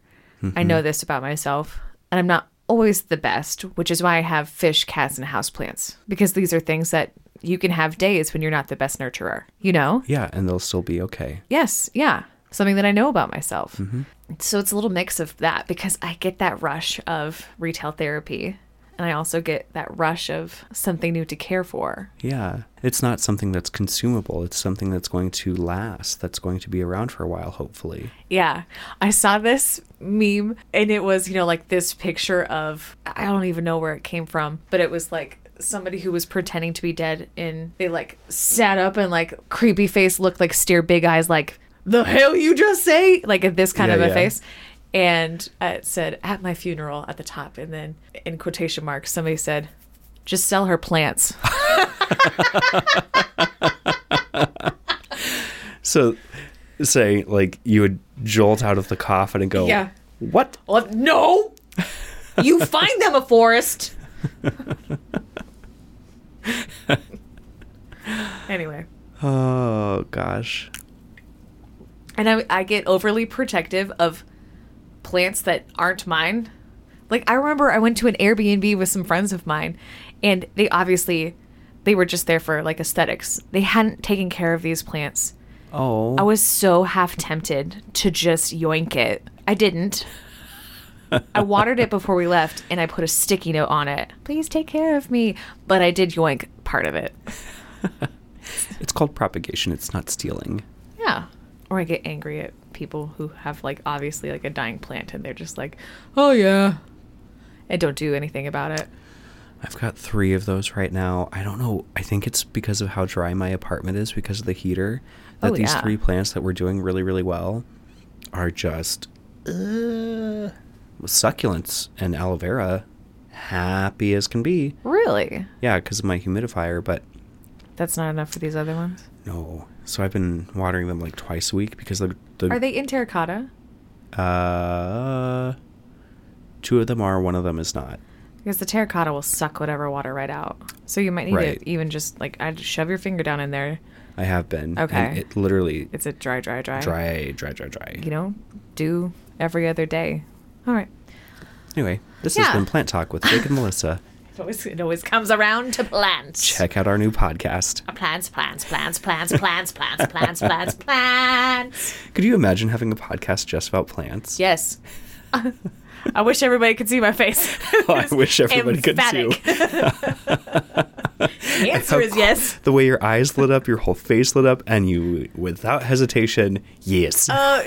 I know this about myself and I'm not always the best, which is why I have fish, cats, and houseplants because these are things that you can have days when you're not the best nurturer, you know? yeah, and they'll still be okay. Yes, yeah. Something that I know about myself. Mm-hmm. So it's a little mix of that because I get that rush of retail therapy and I also get that rush of something new to care for. Yeah. It's not something that's consumable. It's something that's going to last, that's going to be around for a while, hopefully. Yeah. I saw this meme and it was, you know, like this picture of I don't even know where it came from, but it was like somebody who was pretending to be dead and they like sat up and like creepy face looked like stare big eyes like the hell you just say like this kind Yeah, of a yeah. face and uh, it said at my funeral at the top and then in quotation marks somebody said just sell her plants So, say, like, you would jolt out of the coffin and go, Yeah. What? well, no you find them a forest anyway Oh, gosh. and I, I get overly protective of plants that aren't mine. Like I remember I went to an Airbnb with some friends of mine, and they obviously they were just there for like aesthetics. They hadn't taken care of these plants. Oh. I was so half tempted to just yoink it. I didn't. I watered it before we left, and I put a sticky note on it. Please take care of me. But I did yoink part of it. It's called propagation. It's not stealing. Yeah. Or I get angry at people who have like obviously like a dying plant and they're just like, "Oh yeah." And don't do anything about it. I've got three of those right now. I don't know. I think it's because of how dry my apartment is because of the heater. That Oh, these yeah. three plants that we're doing really, really well are just uh, succulents and aloe vera. Happy as can be. Really? Yeah, because of my humidifier, but That's not enough for these other ones. no. So I've been watering them like twice a week because the, the Are they in terracotta? uh two of them are, one of them is not. Because the terracotta will suck whatever water right out. So you might need Right. to even just like I'd shove your finger down in there. I have been. and Okay. it literally It's a dry, dry, dry. dry, dry, dry, dry. You know, do every other day. All right. Anyway, this Yeah. has been Plant Talk with Jake and Melissa. It always, it always comes around to plants. Check out our new podcast. Uh, plants, plants, plants, plants, plants, plants, plants, plants, plants. Could you imagine having a podcast just about plants? Yes. I wish everybody could see my face. I wish everybody could too. The answer is yes. The way your eyes lit up, your whole face lit up, and you, without hesitation, yes. Uh,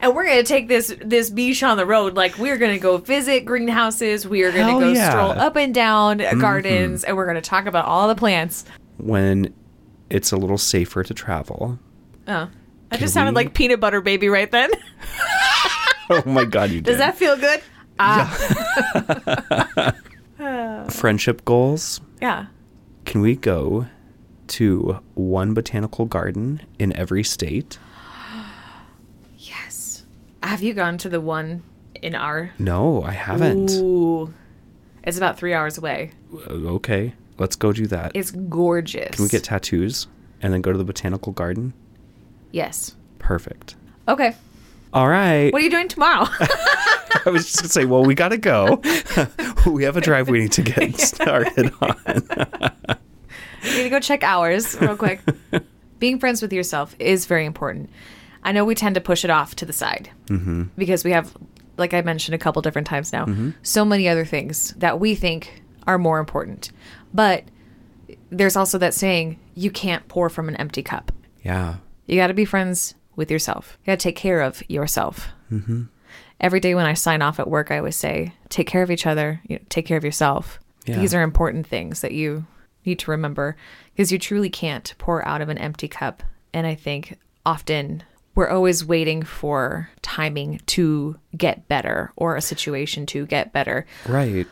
and we're gonna take this this beach on the road. Like we're gonna go visit greenhouses. We are gonna Hell go yeah. Mm-hmm. stroll up and down gardens, and we're gonna talk about all the plants. when it's a little safer to travel. Oh, I just sounded like peanut butter baby right then. Oh my god, you did. Does that feel good? Ah, Friendship goals? yeah. Can we go to one botanical garden in every state? Yes. Have you gone to the one in our? No, I haven't. Ooh, it's about three hours away. Uh, Okay, let's go do that. It's gorgeous. Can we get tattoos and then go to the botanical garden? yes. Perfect. Okay. All right. What are you doing tomorrow? I was just gonna say, well, we gotta go. we have a drive we need to get started on. You need to go check hours real quick. Being friends with yourself is very important. I know we tend to push it off to the side Mm-hmm. because we have, like I mentioned a couple different times now, so many other things that we think are more important. But there's also that saying, you can't pour from an empty cup. Yeah. You got to be friends with yourself. You got to take care of yourself. Mm-hmm. Every day when I sign off at work, I always say, take care of each other, you know, take care of yourself. Yeah. These are important things that you need to remember because you truly can't pour out of an empty cup. And I think often we're always waiting for timing to get better or a situation to get better. Right.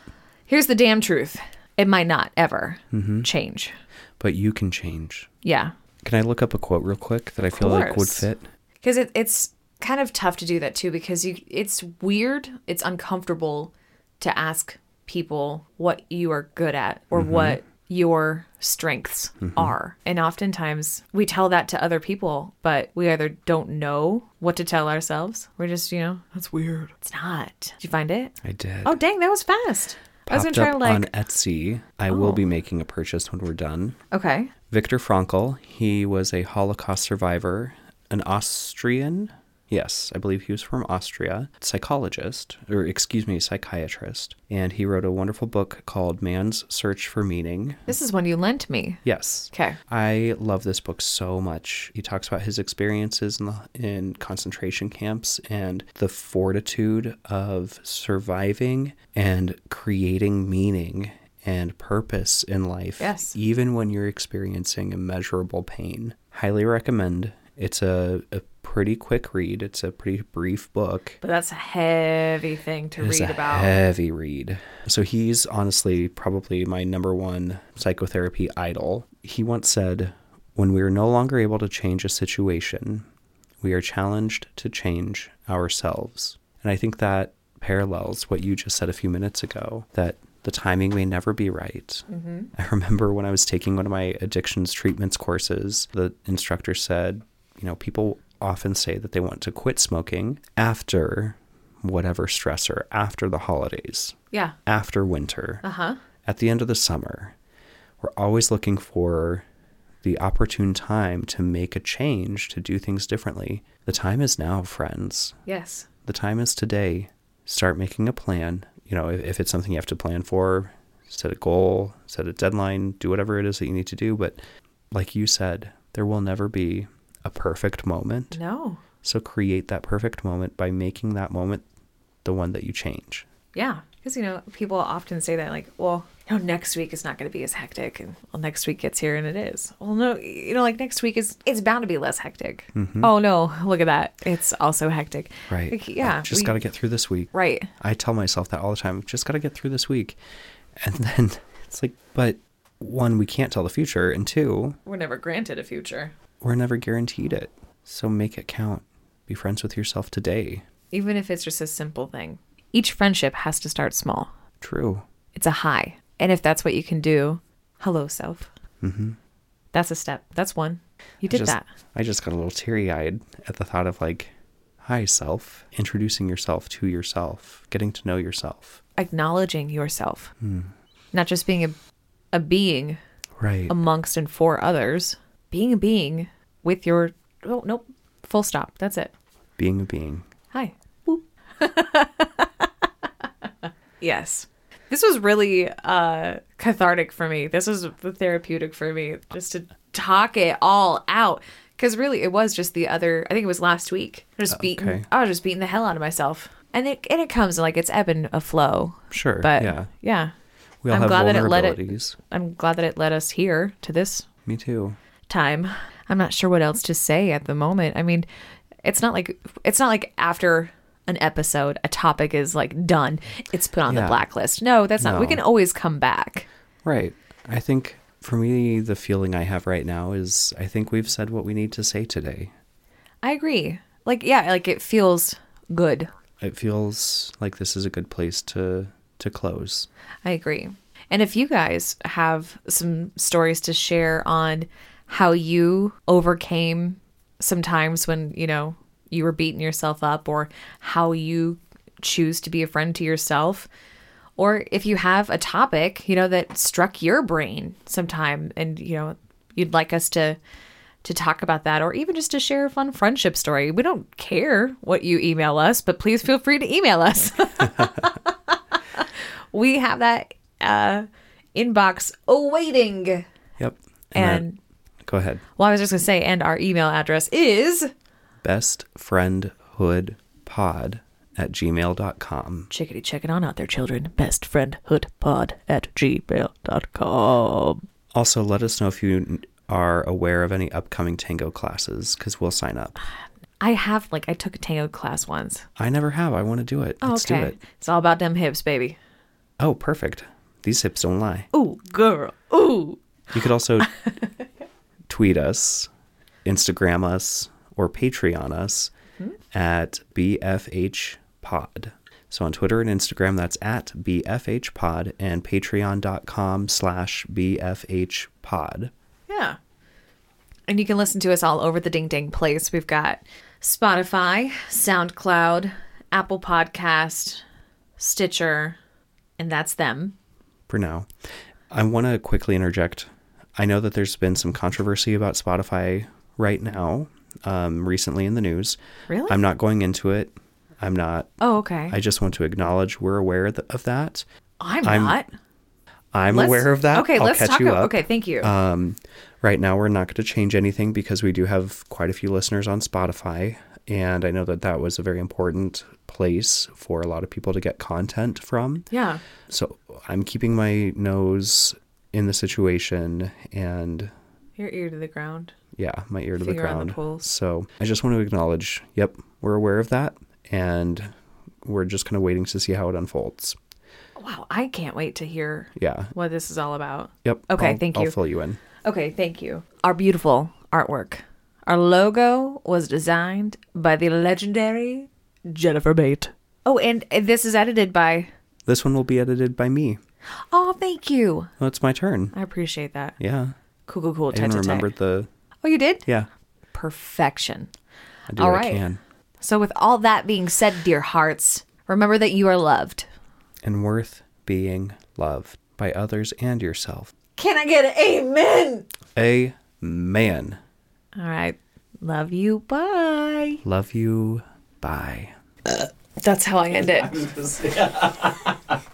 Here's the damn truth it might not ever change. But you can change. Yeah. Can I look up a quote real quick that I feel like would fit? because it, it's kind of tough to do that too because you it's weird it's uncomfortable to ask people what you are good at or mm-hmm. what your strengths mm-hmm. are and oftentimes we tell that to other people but we either don't know what to tell ourselves we're just you know that's weird it's not did you find it I did. oh dang that was fast i was gonna Popped try up to like on Etsy. I will Oh. be making a purchase when we're done. okay Viktor Frankl, he was a Holocaust survivor, an Austrian. Yes, I believe he was from Austria. Psychologist, or excuse me, psychiatrist. And he wrote a wonderful book called Man's Search for Meaning. this is one you lent me Yes. okay I love this book so much. He talks about his experiences in, the, in concentration camps and the fortitude of surviving and creating meaning and purpose in life, Yes. even when you're experiencing immeasurable pain. Highly recommend. It's a, a pretty quick read. It's a pretty brief book. but that's a heavy thing to read about heavy read. So he's honestly probably my number one psychotherapy idol. He once said, "When we are no longer able to change a situation, we are challenged to change ourselves." And I think that parallels what you just said a few minutes ago. That the timing may never be right. I remember when I was taking one of my addictions treatments courses, the instructor said, you know, people often say that they want to quit smoking after whatever stressor, after the holidays, yeah after winter, uh-huh at the end of the summer. We're always looking for the opportune time to make a change, to do things differently. The time is now, friends. yes The time is today. Start making a plan. You know, if, if it's something you have to plan for, set a goal, set a deadline, do whatever it is that you need to do. But like you said, there will never be a perfect moment. no So create that perfect moment by making that moment the one that you change. Yeah, because you know people often say that like, well, you know, next week is not going to be as hectic, and well, next week gets here and it is. Well, no, you know, like next week is it's bound to be less hectic. Mm-hmm. Oh no, look at that, it's also hectic. Right. Like, yeah, Just got to get through this week. right. I tell myself that all the time. Just got to get through this week. And then it's like, but one, we can't tell the future. And two, We're never granted a future, we're never guaranteed it. So make it count. Be friends with yourself today. even if it's just a simple thing. Each friendship has to start small. True. It's a high, and if that's what you can do, hello self. Mm-hmm. That's a step. That's one. You did just, that. I just got a little teary eyed at the thought of like, hi, self. Introducing yourself to yourself, getting to know yourself. Acknowledging yourself, not just being a a being Right. amongst and for others, being a being with your oh nope, full stop. That's it. Being a being. Hi. yes. This was really uh cathartic for me. This was therapeutic for me just to talk it all out cuz really it was just the other I think it was last week. Just beating I was just beating the hell out of myself. And it and it comes like it's ebb and a flow. Sure. But yeah. yeah. We all I'm have glad that it let it- vulnerabilities. I'm glad that it led us here to this Me too. time. I'm not sure what else to say at the moment. I mean, it's not like it's not like after an episode a topic is like done. It's put on the blacklist. No, that's not. We can always come back. Right. I think for me, the feeling I have right now is I think we've said what we need to say today. I agree. Like yeah, like it feels good. It feels like this is a good place to to close. I agree. And if you guys have some stories to share on how you overcame sometimes when, you know, you were beating yourself up or how you choose to be a friend to yourself, or if you have a topic, you know, that struck your brain sometime and, you know, you'd like us to to talk about that or even just to share a fun friendship story. We don't care what you email us, but please feel free to email us. we have that uh, inbox awaiting. Yep. And, that- go ahead. well, I was just going to say, and our email address is Best friend hood pod at gmail.com. chickadee check it on out there, children. Best friend hood pod at gmail.com. Also, let us know if you are aware of any upcoming tango classes because we'll sign up. I have, like, I took a tango class once. I never have. I want to do it. Oh, Let's okay. do it. It's all about them hips, baby. Oh, perfect. These hips don't lie. Ooh, girl. Ooh. You could also tweet us, Instagram us, or Patreon us hmm? at BFH Pod. So on Twitter and Instagram, that's at BFH Pod and patreon.com slash BFH Pod. Yeah. And you can listen to us all over the Ding Ding Place. We've got Spotify, SoundCloud, Apple Podcast, Stitcher, and that's them. for now. I want to quickly interject. I know that there's been some controversy about Spotify right now, um, recently in the news. Really? I'm not going into it. I'm not. Oh, okay. I just want to acknowledge we're aware of th- of that. I'm, I'm not. I'm Let's- aware of that. Okay, I'll let's catch talk you about up. Okay, thank you. Um, right now, we're not going to change anything because we do have quite a few listeners on Spotify. And I know that that was a very important place for a lot of people to get content from. yeah. So I'm keeping my nose in the situation and Your ear to the ground. Yeah, my ear to the the ground. pulse. so I just want to acknowledge, yep, we're aware of that and we're just kind of waiting to see how it unfolds. Wow, I can't wait to hear Yeah. what this is all about. Yep. Okay, I'll- thank you. I'll fill you in. Okay, thank you. Our beautiful artwork. Our logo was designed by the legendary Jennifer Bate. Oh, and this is edited by. This one will be edited by me. Oh, thank you. Well, it's my turn. I appreciate that. Yeah. Cool, cool, cool. I even Tight, tight, tight. remembered the Oh, you did? yeah. Perfection. I do All what I can. So, with all that being said, dear hearts, remember that you are loved. And worth being loved by others and yourself. Can I get an amen? Amen. All right. Love you. Bye. Love you. Bye. That's how I end it.